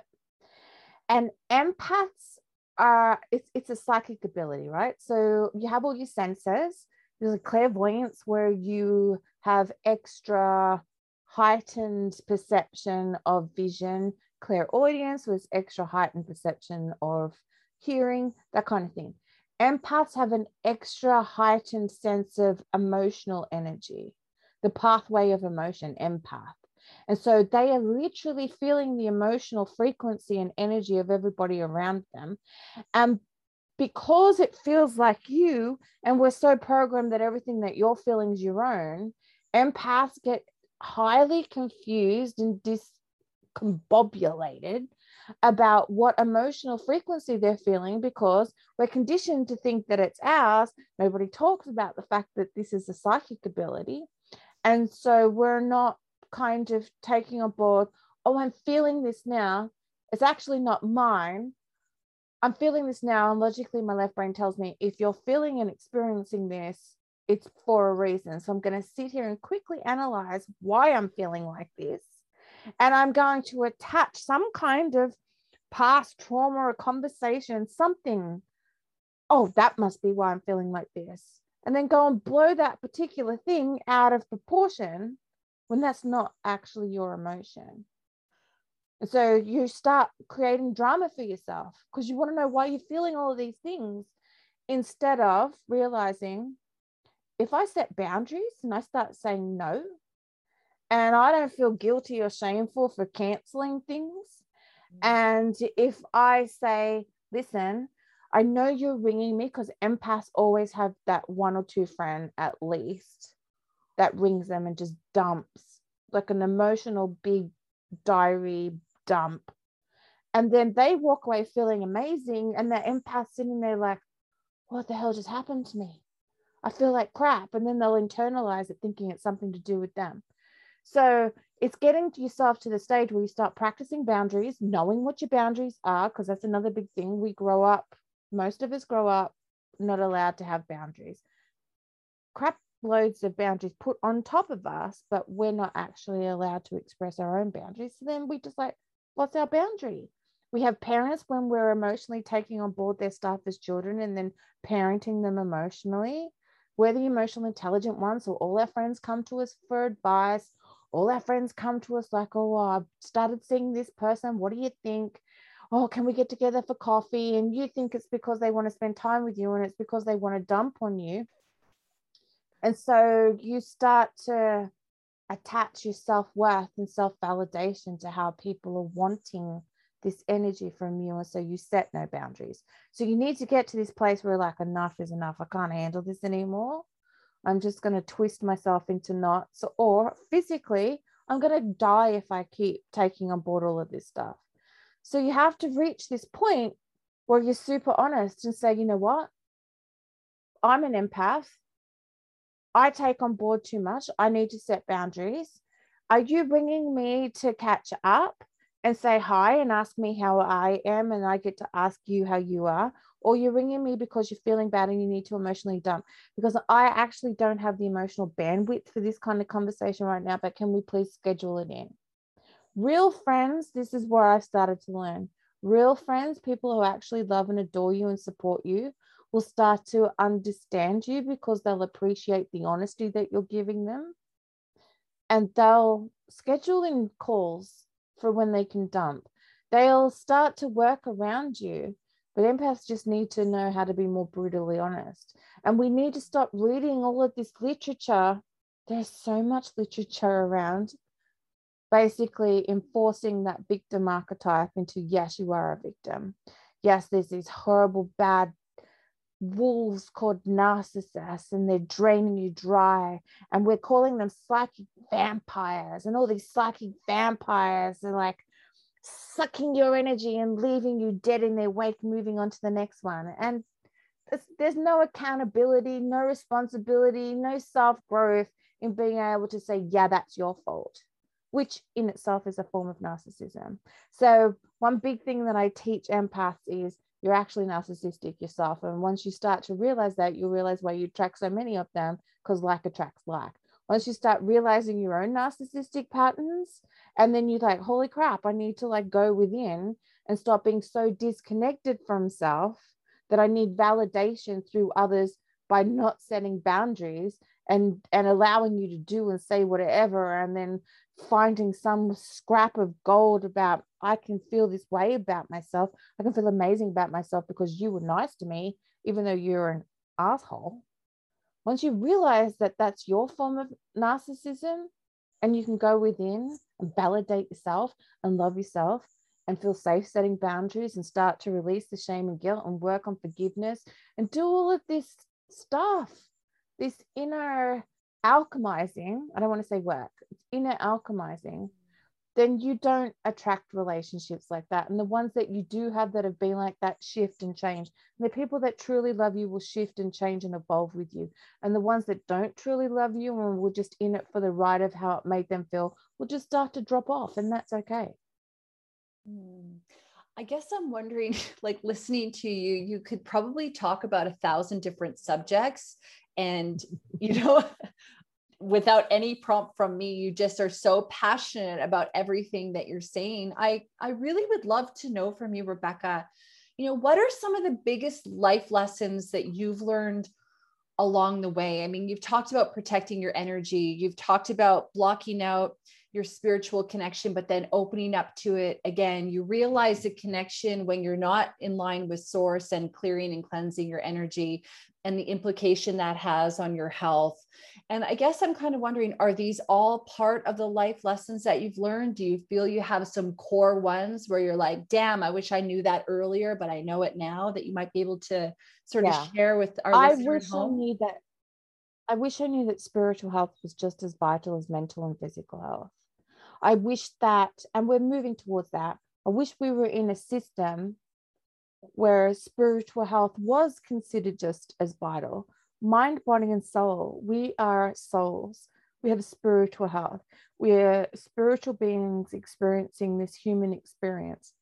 And empaths are it's it's a psychic ability, right? So you have all your senses. There's a clairvoyance where you have extra heightened perception of vision, clairaudience with extra heightened perception of hearing, that kind of thing. Empaths have an extra heightened sense of emotional energy, the pathway of emotion, empath. And so they are literally feeling the emotional frequency and energy of everybody around them. And because it feels like you, and we're so programmed that everything that you're feeling is your own, empaths get highly confused and discombobulated about what emotional frequency they're feeling because we're conditioned to think that it's ours. Nobody talks about the fact that this is a psychic ability. And so we're not kind of taking on board, oh, I'm feeling this now. It's actually not mine. I'm feeling this now. And logically, my left brain tells me if you're feeling and experiencing this, it's for a reason. So I'm going to sit here and quickly analyze why I'm feeling like this. And I'm going to attach some kind of past trauma or conversation, something. Oh, that must be why I'm feeling like this. And then go and blow that particular thing out of proportion when that's not actually your emotion. And so you start creating drama for yourself because you want to know why you're feeling all of these things instead of realizing if I set boundaries and I start saying no, and I don't feel guilty or shameful for canceling things. Mm. And if I say, listen, I know you're ringing me because empaths always have that one or two friend at least that rings them and just dumps like an emotional big diary dump. And then they walk away feeling amazing. And the empath sitting there like, what the hell just happened to me? I feel like crap. And then they'll internalize it thinking it's something to do with them. So it's getting yourself to the stage where you start practicing boundaries, knowing what your boundaries are, because that's another big thing. We grow up, most of us grow up not allowed to have boundaries. Crap loads of boundaries put on top of us, but we're not actually allowed to express our own boundaries. So then we just like, what's our boundary? We have parents when we're emotionally taking on board their stuff as children and then parenting them emotionally. We're the emotional intelligent ones. So all our friends come to us for advice. All our friends come to us like, oh, I've started seeing this person. What do you think? Oh, can we get together for coffee? And you think it's because they want to spend time with you and it's because they want to dump on you and so you start to attach your self worth and self validation to how people are wanting this energy from you. And so you set no boundaries. So you need to get to this place where, like, enough is enough. I can't handle this anymore. I'm just going to twist myself into knots, or physically, I'm going to die if I keep taking on board all of this stuff. So you have to reach this point where you're super honest and say, you know what? I'm an empath. I take on board too much. I need to set boundaries. Are you bringing me to catch up and say hi and ask me how I am and I get to ask you how you are? Or you're ringing me because you're feeling bad and you need to emotionally dump? Because I actually don't have the emotional bandwidth for this kind of conversation right now, but can we please schedule it in? Real friends, this is where I've started to learn. Real friends, people who actually love and adore you and support you, will start to understand you because they'll appreciate the honesty that you're giving them. And they'll schedule in calls for when they can dump. They'll start to work around you but empaths just need to know how to be more brutally honest. And we need to stop reading all of this literature. There's so much literature around basically enforcing that victim archetype into yes, you are a victim. Yes, there's these horrible, bad wolves called narcissists and they're draining you dry and we're calling them psychic vampires and all these psychic vampires are like sucking your energy and leaving you dead in their wake moving on to the next one and there's, no accountability no responsibility no self-growth in being able to say yeah that's your fault which in itself is a form of narcissism so one big thing that i teach empaths is you're actually narcissistic yourself. And once you start to realize that, you'll realize why you attract so many of them because like attracts like. Once you start realizing your own narcissistic patterns, and then you're like, holy crap, I need to like go within and stop being so disconnected from self that I need validation through others by not setting boundaries and and allowing you to do and say whatever and then finding some scrap of gold about I can feel this way about myself. I can feel amazing about myself because you were nice to me, even though you're an asshole. Once you realize that that's your form of narcissism, and you can go within and validate yourself and love yourself and feel safe setting boundaries and start to release the shame and guilt and work on forgiveness and do all of this stuff, this inner alchemizing, I don't want to say work, inner alchemizing, then you don't attract relationships like that. And the ones that you do have that have been like that shift and change. And the people that truly love you will shift and change and evolve with you. And the ones that don't truly love you and will just in it for the ride of how it made them feel will just start to drop off. And that's okay. Hmm. I guess I'm wondering, [LAUGHS] like listening to you, you could probably talk about a thousand different subjects and you know [LAUGHS] without any prompt from me you just are so passionate about everything that you're saying. I i really would love to know from you rebecca you know what are some of the biggest life lessons that you've learned along the way? I mean you've talked about protecting your energy you've talked about blocking out your spiritual connection but then opening up to it again. You realize the connection when you're not in line with source and clearing and cleansing your energy and the implication that has on your health. And I guess I'm kind of wondering are these all part of the life lessons that you've learned? Do you feel you have some core ones where you're like, damn, I wish I knew that earlier, but I know it now that you might be able to sort yeah. of share with our I wish I knew that. I wish I knew that spiritual health was just as vital as mental and physical health. I wish that, and we're moving towards that. I wish we were in a system where spiritual health was considered just as vital. Mind, body, and soul, we are souls. We have spiritual health. We're spiritual beings experiencing this human experience.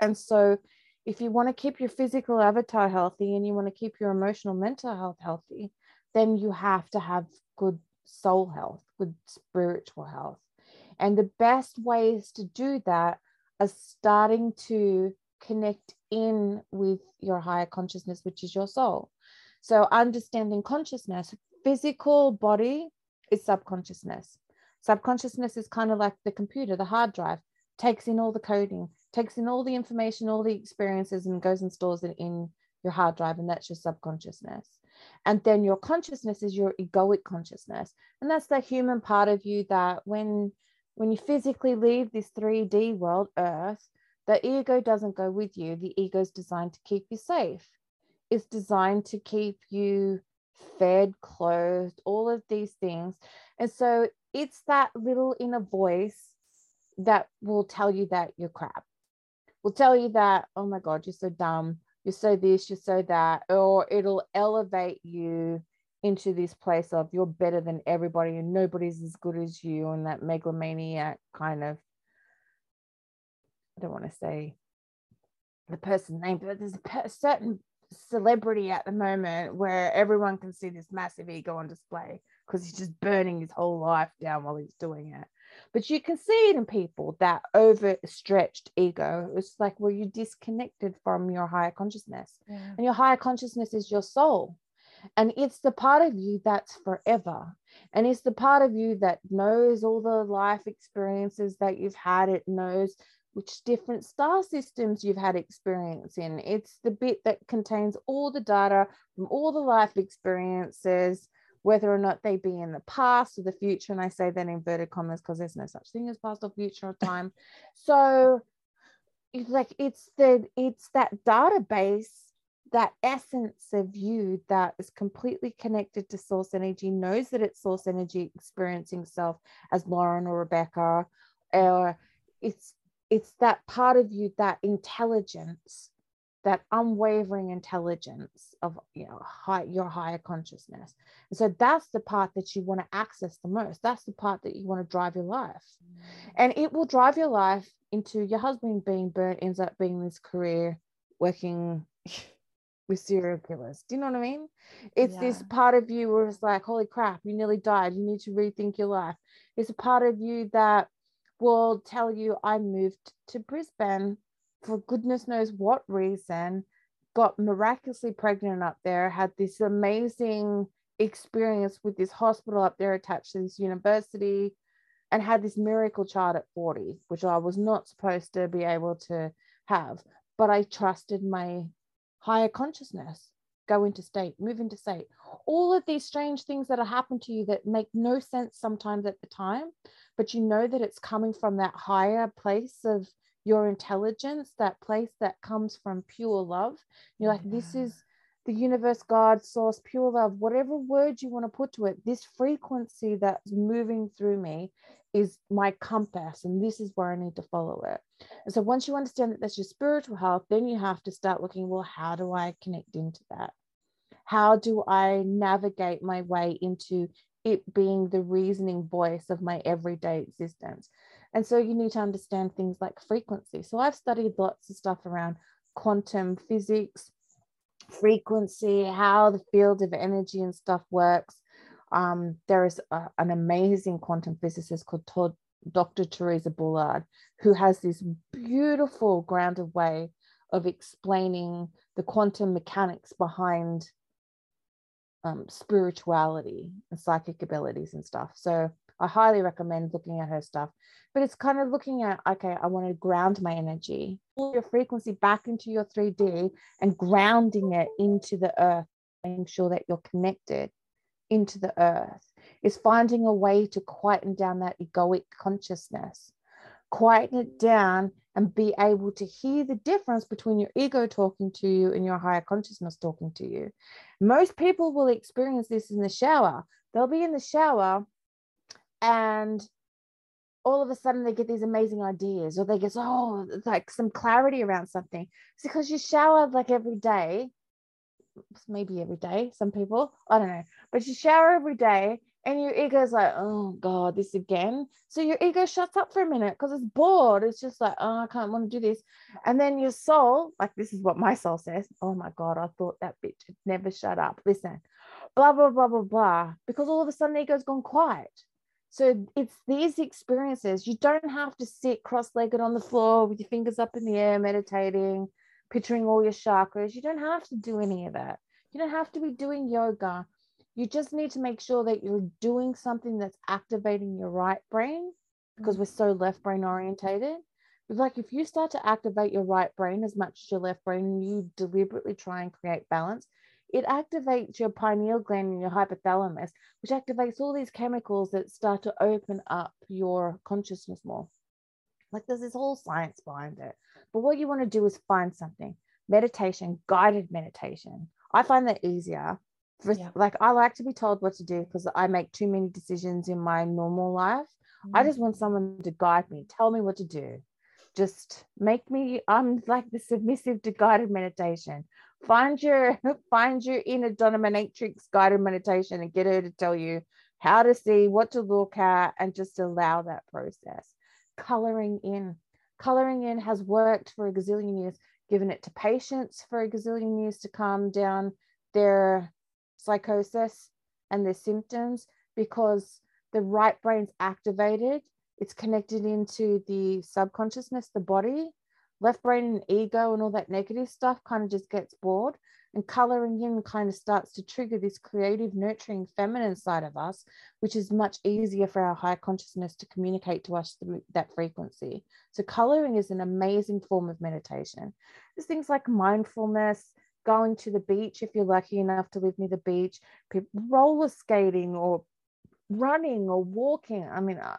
And so, if you want to keep your physical avatar healthy and you want to keep your emotional mental health healthy, then you have to have good soul health, good spiritual health. And the best ways to do that are starting to connect in with your higher consciousness, which is your soul. So, understanding consciousness, physical body is subconsciousness. Subconsciousness is kind of like the computer, the hard drive, takes in all the coding, takes in all the information, all the experiences, and goes and stores it in your hard drive. And that's your subconsciousness. And then your consciousness is your egoic consciousness. And that's the human part of you that when when you physically leave this 3D world, Earth, the ego doesn't go with you. The ego is designed to keep you safe. It's designed to keep you fed, clothed, all of these things. And so it's that little inner voice that will tell you that you're crap. Will tell you that, oh my God, you're so dumb. You're so this, you're so that. Or it'll elevate you into this place of you're better than everybody and nobody's as good as you and that megalomaniac kind of I don't want to say the person's name, but there's a certain celebrity at the moment where everyone can see this massive ego on display because he's just burning his whole life down while he's doing it. But you can see it in people that overstretched ego. It's like, well, you disconnected from your higher consciousness. Yeah. And your higher consciousness is your soul. And it's the part of you that's forever. And it's the part of you that knows all the life experiences that you've had. It knows which different star systems you've had experience in. It's the bit that contains all the data from all the life experiences, whether or not they be in the past or the future. And I say that in inverted commas because there's no such thing as past or future or time. [LAUGHS] so it's like it's the it's that database that essence of you that is completely connected to source energy knows that it's source energy experiencing self as lauren or rebecca or it's it's that part of you that intelligence that unwavering intelligence of you know high, your higher consciousness. And so that's the part that you want to access the most. That's the part that you want to drive your life. Mm. and it will drive your life into your husband being burnt ends up being this career working [LAUGHS] with serial killers. Do you know what i mean? It's yeah. this part of you where it's like holy crap you nearly died. You need to rethink your life. It's a part of you that will tell you I moved to Brisbane for goodness knows what reason, got miraculously pregnant up there, had this amazing experience with this hospital up there attached to this university, and had this miracle child at 40, which I was not supposed to be able to have. But I trusted my higher consciousness go into state, move into state. All of these strange things that have happened to you that make no sense sometimes at the time, but you know that it's coming from that higher place of your intelligence, that place that comes from pure love. You're like, yeah. this is the universe, God, source, pure love, whatever word you want to put to it, this frequency that's moving through me is my compass, and this is where I need to follow it. And so once you understand that that's your spiritual health, then you have to start looking, well, how do I connect into that? How do I navigate my way into it being the reasoning voice of my everyday existence? And so you need to understand things like frequency. So I've studied lots of stuff around quantum physics, frequency, how the field of energy and stuff works. Um, there is a, an amazing quantum physicist called Todd, Dr. Theresa Bullard, who has this beautiful grounded way of explaining the quantum mechanics behind um, spirituality and psychic abilities and stuff. So I highly recommend looking at her stuff. But it's kind of looking at, okay, I want to ground my energy, pull your frequency back into your 3D and grounding it into the earth, making sure that you're connected into the earth. Is finding a way to quieten down that egoic consciousness, quieten it down and be able to hear the difference between your ego talking to you and your higher consciousness talking to you. Most people will experience this in the shower. They'll be in the shower and all of a sudden they get these amazing ideas or they get oh like some clarity around something. It's because you shower like every day. Maybe every day some people i don't know. But you shower every day and your ego is like oh god this again so your ego shuts up for a minute because it's bored it's just like oh i can't want to do this and then your soul like this is what my soul says oh my god i thought that bitch had never shut up listen blah blah blah blah blah because all of a sudden ego's gone quiet so it's these experiences. You don't have to sit cross legged on the floor with your fingers up in the air, meditating, picturing all your chakras. You don't have to do any of that. You don't have to be doing yoga. You just need to make sure that you're doing something that's activating your right brain because mm-hmm. we're so left brain orientated. But like if you start to activate your right brain as much as your left brain, you deliberately try and create balance, it activates your pineal gland and your hypothalamus, which activates all these chemicals that start to open up your consciousness more. Like there's this whole science behind it. But what you want to do is find something meditation, guided meditation. I find that easier. For, yeah. Like I like to be told what to do because I make too many decisions in my normal life. Mm-hmm. I mm. just want someone to guide me, tell me what to do. Just make me, I'm like the submissive to guided meditation find your [LAUGHS] find your inner dominatrix guided meditation and get her to tell you how to see what to look at and just allow that process coloring in coloring in has worked for a gazillion years given it to patients for a gazillion years to calm down their psychosis and their symptoms because the right brain's activated it's connected into the subconsciousness the body left brain and ego and all that negative stuff kind of just gets bored. And coloring in kind of starts to trigger this creative, nurturing, feminine side of us, which is much easier for our higher consciousness to communicate to us through that frequency. So, coloring is an amazing form of meditation. There's things like mindfulness, going to the beach if you're lucky enough to live near the beach, roller skating or running or walking. I mean, uh,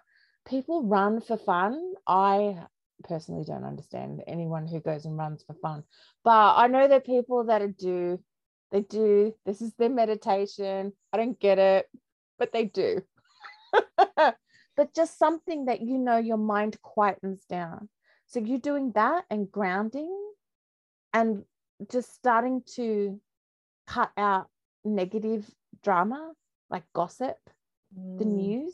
people run for fun. I personally don't understand anyone who goes and runs for fun, but I know there are people that do. They do. This is their meditation. I don't get it, but they do. [LAUGHS] but just something that you know your mind quietens down. So you're doing that and grounding and just starting to cut out negative drama like gossip, mm. the news.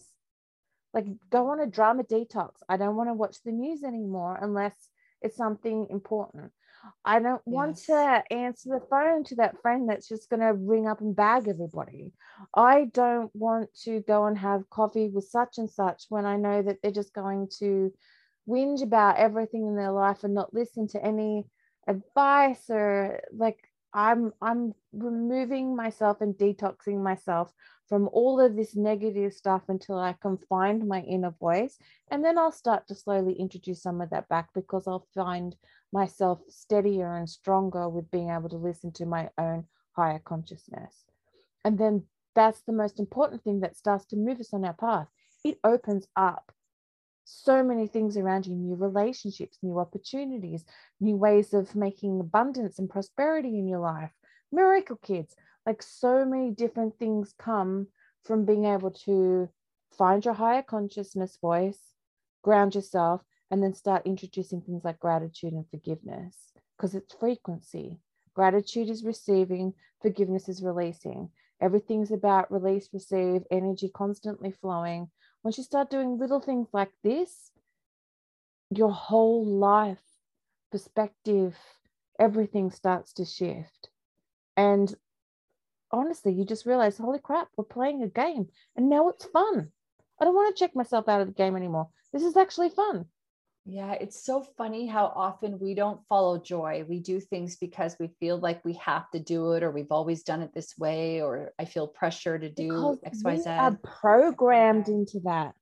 Like go on a drama detox. I don't want to watch the news anymore unless it's something important. I don't want yes. to answer the phone to that friend that's just going to ring up and bag everybody. I don't want to go and have coffee with such and such when I know that they're just going to whinge about everything in their life and not listen to any advice or like i'm i'm removing myself and detoxing myself from all of this negative stuff until i can find my inner voice. And then i'll start to slowly introduce some of that back because i'll find myself steadier and stronger with being able to listen to my own higher consciousness. And then that's the most important thing that starts to move us on our path. It opens up so many things around you new relationships, new opportunities, new ways of making abundance and prosperity in your life. Miracle kids, like so many different things come from being able to find your higher consciousness voice, ground yourself, and then start introducing things like gratitude and forgiveness because it's frequency. Gratitude is receiving, forgiveness is releasing. Everything's about release, receive, energy constantly flowing once you start doing little things like this, your whole life perspective, everything starts to shift. And honestly, you just realize, holy crap, we're playing a game and now it's fun. I don't want to check myself out of the game anymore. This is actually fun. Yeah, it's so funny how often we don't follow joy. We do things because we feel like we have to do it, or we've always done it this way, or I feel pressure to do because X, Y, Z. Are programmed into that.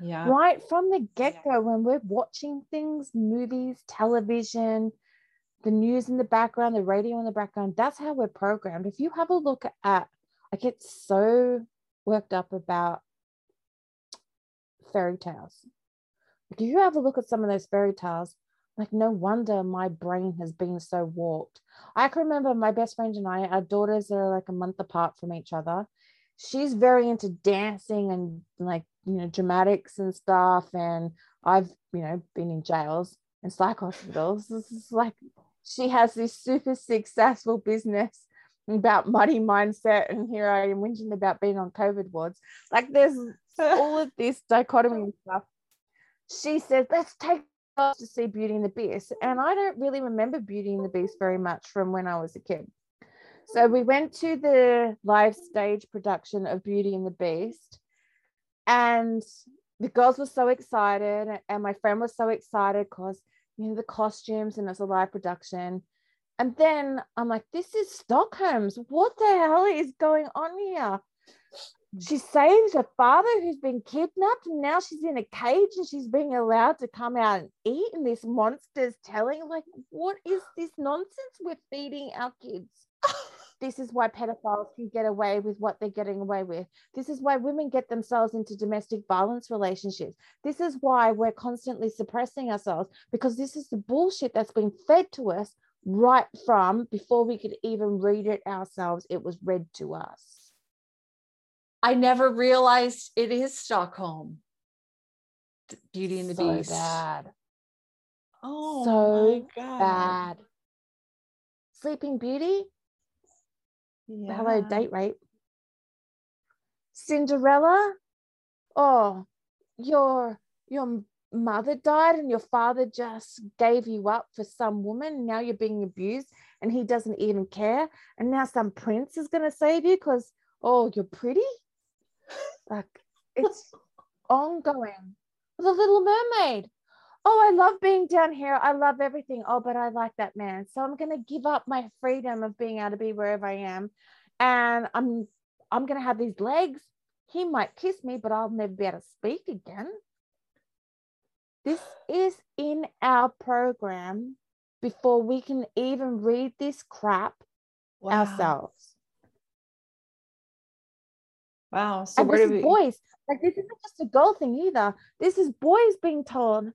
Yeah. Right from the get go, yeah. when we're watching things, movies, television, the news in the background, the radio in the background, that's how we're programmed. If you have a look at, I get so worked up about fairy tales if you have a look at some of those fairy tales, like no wonder my brain has been so warped. I can remember my best friend and I, our daughters are like a month apart from each other. She's very into dancing and like, you know, dramatics and stuff. And I've, you know, been in jails and psych hospitals. This is like she has this super successful business about money mindset. And here I am whinging about being on COVID wards. Like there's all of this dichotomy stuff she said, let's take us to see Beauty and the Beast. And I don't really remember Beauty and the Beast very much from when I was a kid. So we went to the live stage production of Beauty and the Beast. And the girls were so excited, and my friend was so excited because you know the costumes and it's a live production. And then I'm like, this is Stockholm's. What the hell is going on here? She saves her father who's been kidnapped and now she's in a cage and she's being allowed to come out and eat and this monster's telling like what is this nonsense we're feeding our kids? [LAUGHS] This is why pedophiles can get away with what they're getting away with. This is why women get themselves into domestic violence relationships. This is why we're constantly suppressing ourselves because this is the bullshit that's been fed to us right from before we could even read it ourselves. It was read to us I never realized it is Stockholm. Beauty and the so Beast. Bad. Oh, so bad. Sleeping Beauty. Yeah. Hello, date rape. Cinderella. Oh, your your mother died and your father just gave you up for some woman. Now you're being abused and he doesn't even care. And now some prince is going to save you because, oh, you're pretty. Like it's ongoing. The Little Mermaid. oh, I love being down here. I love everything. Oh, but I like that man. So I'm going to give up my freedom of being able to be wherever I am. And I'm I'm going to have these legs. He might kiss me, but I'll never be able to speak again. This is in our program before we can even read this crap wow. ourselves. Wow. So and where this do we boys like this isn't just a girl thing either. This is boys being told,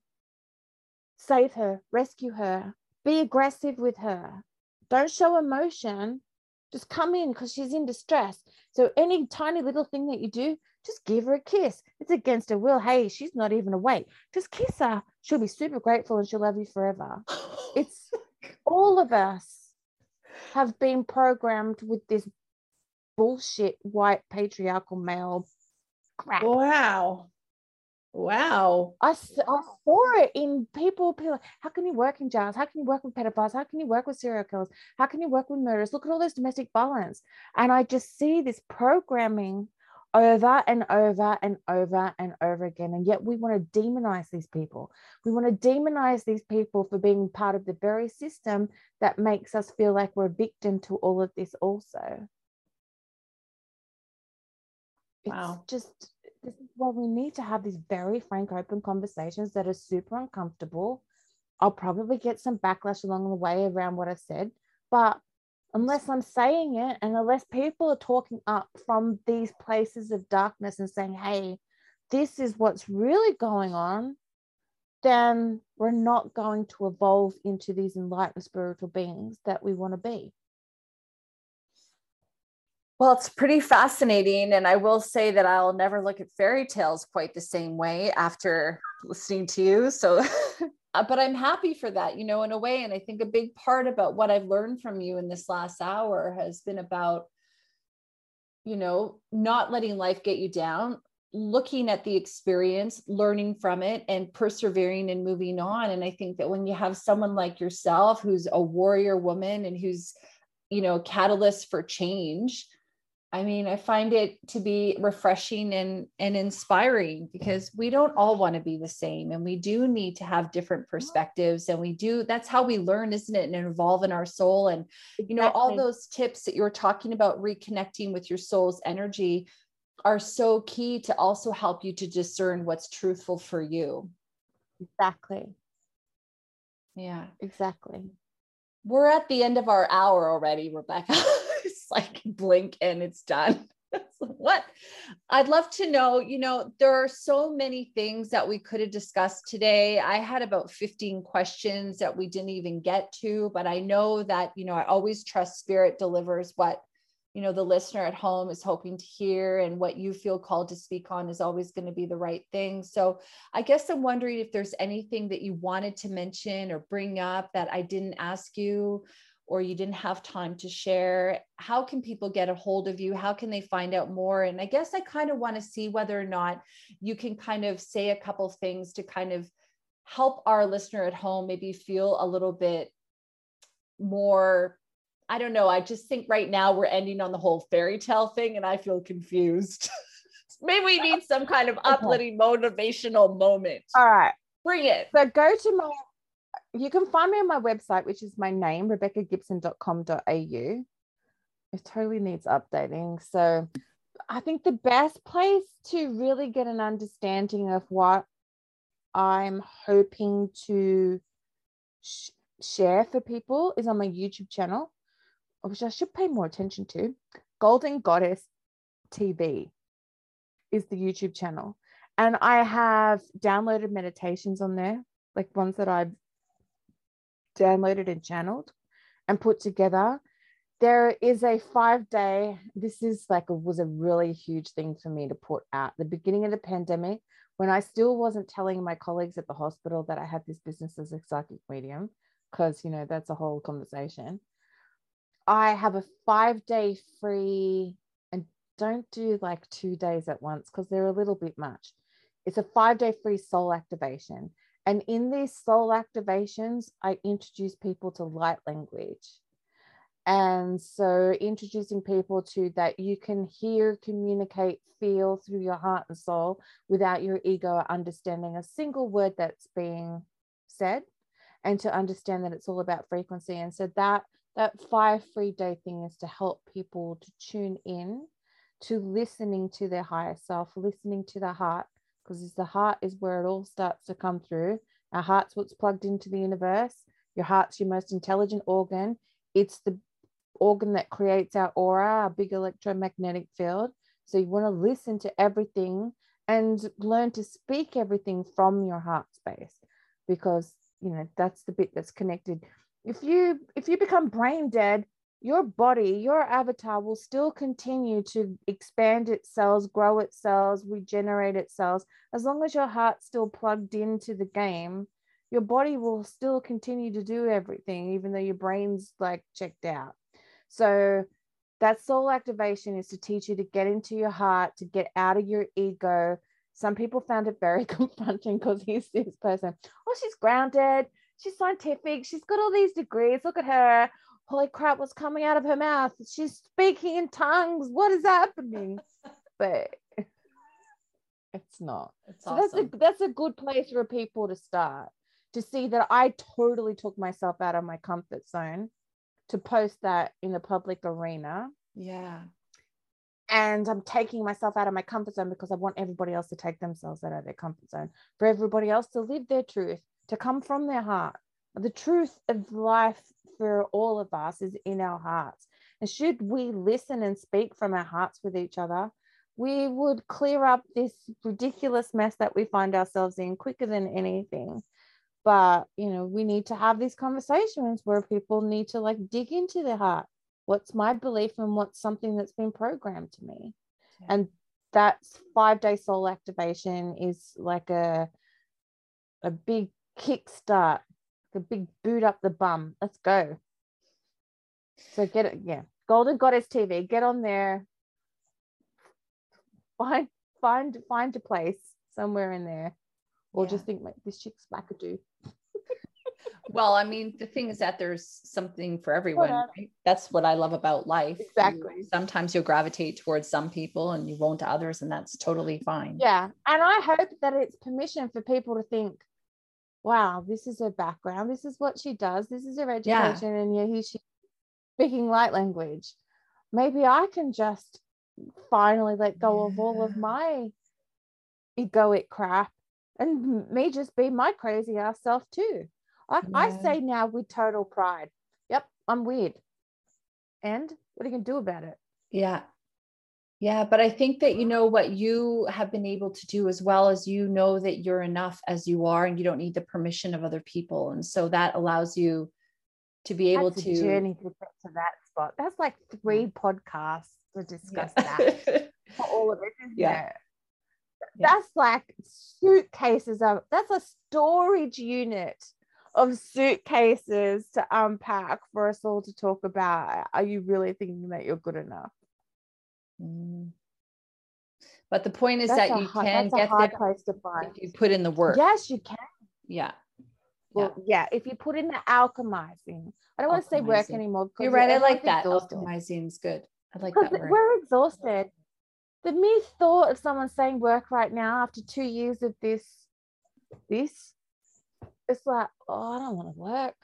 save her, rescue her, be aggressive with her. Don't show emotion. Just come in because she's in distress. So any tiny little thing that you do, just give her a kiss. It's against her will. Hey, she's not even awake. Just kiss her. She'll be super grateful and she'll love you forever. [LAUGHS] It's all of us have been programmed with this bullshit white patriarchal male crap. Wow. Wow. I, I saw it in people. People, how can you work in jails? How can you work with pedophiles? How can you work with serial killers? How can you work with murderers? Look at all this domestic violence. And I just see this programming over and over and over and over again. And yet we want to demonize these people. We want to demonize these people for being part of the very system that makes us feel like we're a victim to all of this, also. Wow. It's just this is why we need to have these very frank, open conversations that are super uncomfortable. I'll probably get some backlash along the way around what I said, but unless I'm saying it and unless people are talking up from these places of darkness and saying, hey, this is what's really going on, then we're not going to evolve into these enlightened spiritual beings that we want to be. Well, it's pretty fascinating. And I will say that I'll never look at fairy tales quite the same way after listening to you. So, [LAUGHS] uh, but I'm happy for that, you know, in a way. And I think a big part about what I've learned from you in this last hour has been about, you know, not letting life get you down, looking at the experience, learning from it, and persevering and moving on. And I think that when you have someone like yourself who's a warrior woman and who's, you know, catalyst for change, I mean, I find it to be refreshing and, and inspiring because we don't all want to be the same and we do need to have different perspectives and we do that's how we learn isn't it and evolve in our soul and you know all those tips that you're talking about reconnecting with your soul's energy are so key to also help you to discern what's truthful for you. Exactly. Yeah, exactly. We're at the end of our hour already, Rebecca. [LAUGHS] it's like blink and it's done. [LAUGHS] what I'd love to know, you know, there are so many things that we could have discussed today. I had about 15 questions that we didn't even get to, but I know that, you know, I always trust spirit delivers what you know the listener at home is hoping to hear and what you feel called to speak on is always going to be the right thing so i guess i'm wondering if there's anything that you wanted to mention or bring up that i didn't ask you or you didn't have time to share how can people get a hold of you? How can they find out more? And i guess i kind of want to see whether or not you can kind of say a couple things to kind of help our listener at home maybe feel a little bit more i don't know i just think right now we're ending on the whole fairy tale thing and i feel confused. [LAUGHS] Maybe we need some kind of [LAUGHS] uplifting motivational moment. All right. Bring it. So go to my you can find me on my website, which is my name, rebeccagibson.com.au. It totally needs updating. So I think the best place to really get an understanding of what I'm hoping to sh- share for people is on my YouTube channel, which I should pay more attention to. Golden Goddess TV is the YouTube channel. And I have downloaded meditations on there, like ones that I've downloaded and channeled and put together. There is a five day, this is like a, was a really huge thing for me to put out. The beginning of the pandemic, when I still wasn't telling my colleagues at the hospital that I had this business as a psychic medium, because, you know, that's a whole conversation. I have a five day free and don't do like two days at once because they're a little bit much. It's a five day free soul activation. And in these soul activations, I introduce people to light language. And so, introducing people to that you can hear, communicate, feel through your heart and soul without your ego understanding a single word that's being said and to understand that it's all about frequency and so that that five free day thing is to help people to tune in to listening to their higher self listening to the heart because the heart is where it all starts to come through. Our heart's what's plugged into the universe. Your heart's your most intelligent organ. It's the organ that creates our aura our big electromagnetic field. So you want to listen to everything and learn to speak everything from your heart space because you know that's the bit that's connected. If you if you become brain dead your body your avatar will still continue to expand its cells grow its cells regenerate its cells as long as your heart's still plugged into the game your body will still continue to do everything even though your brain's like checked out so that soul activation is to teach you to get into your heart to get out of your ego some people found it very [LAUGHS] confronting because he's this person. Oh, she's grounded. She's scientific. She's got all these degrees. Look at her. Holy crap, what's coming out of her mouth? She's speaking in tongues. What is happening? [LAUGHS] but it's not. It's so awesome. that's a that's a good place for people to start to see that I totally took myself out of my comfort zone to post that in the public arena. Yeah and I'm taking myself out of my comfort zone because I want everybody else to take themselves out of their comfort zone, for everybody else to live their truth, to come from their heart. The truth of life for all of us is in our hearts. And should we listen and speak from our hearts with each other, we would clear up this ridiculous mess that we find ourselves in quicker than anything. But, you know, we need to have these conversations where people need to like dig into their heart what's my belief and what's something that's been programmed to me yeah. and that's five day soul activation is like a a big kickstart a big boot up the bum let's go so get it yeah golden goddess tv get on there find find find a place somewhere in there or yeah. just think like this chick's do [LAUGHS] well, I mean, the thing is that there's something for everyone. Right? That's what I love about life. Exactly. You, sometimes you'll gravitate towards some people and you won't to others, and that's totally fine. Yeah. And I hope that it's permission for people to think, wow, this is her background. This is what she does. This is her education. Yeah. And yeah, here she's speaking light language. Maybe I can just finally let go yeah. of all of my egoic crap and me just be my crazy ass self too. I, yeah. I say now with total pride, yep, I'm weird. And what are you going to do about it? Yeah. Yeah. But I think that, you know, what you have been able to do as well as you know that you're enough as you are and you don't need the permission of other people. And so that allows you to be able That's to journey to get to that spot. That's like mm-hmm. three podcasts to discuss yeah. that [LAUGHS] for all of it. yeah. It? That's yeah. like suitcases of that's a storage unit of suitcases to unpack for us all to talk about. Are you really thinking that you're good enough? Mm. But the point is that's that you hard, can get there place to find. if you put in the work. Yes, you can. Yeah. Well, yeah. yeah. If you put in the alchemizing, I don't want to say work anymore. You're right. I like that. Alchemizing is good. I like that word. We're exhausted. The mere thought of someone saying work right now after two years of this, this it's like, oh, I don't want to work.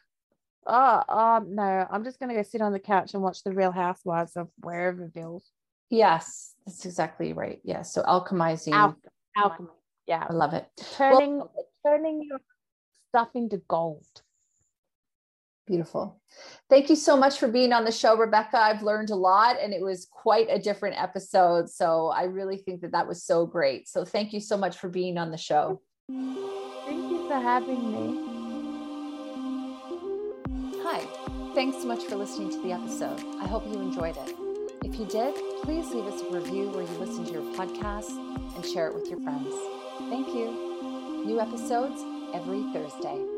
Oh, um, no, I'm just gonna go sit on the couch and watch the Real Housewives of wherever Bills. Yes, that's exactly right. Yeah. So alchemizing. Al- alchemy. Yeah. I love it. Turning well, turning your stuff into gold. Beautiful. Thank you so much for being on the show, Rebecca. I've learned a lot and it was quite a different episode. So I really think that that was so great. So thank you so much for being on the show Thank you for having me. Hi, thanks so much for listening to the episode. I hope you enjoyed it. If you did, please leave us a review where you listen to your podcast and share it with your friends. Thank you. New episodes every Thursday.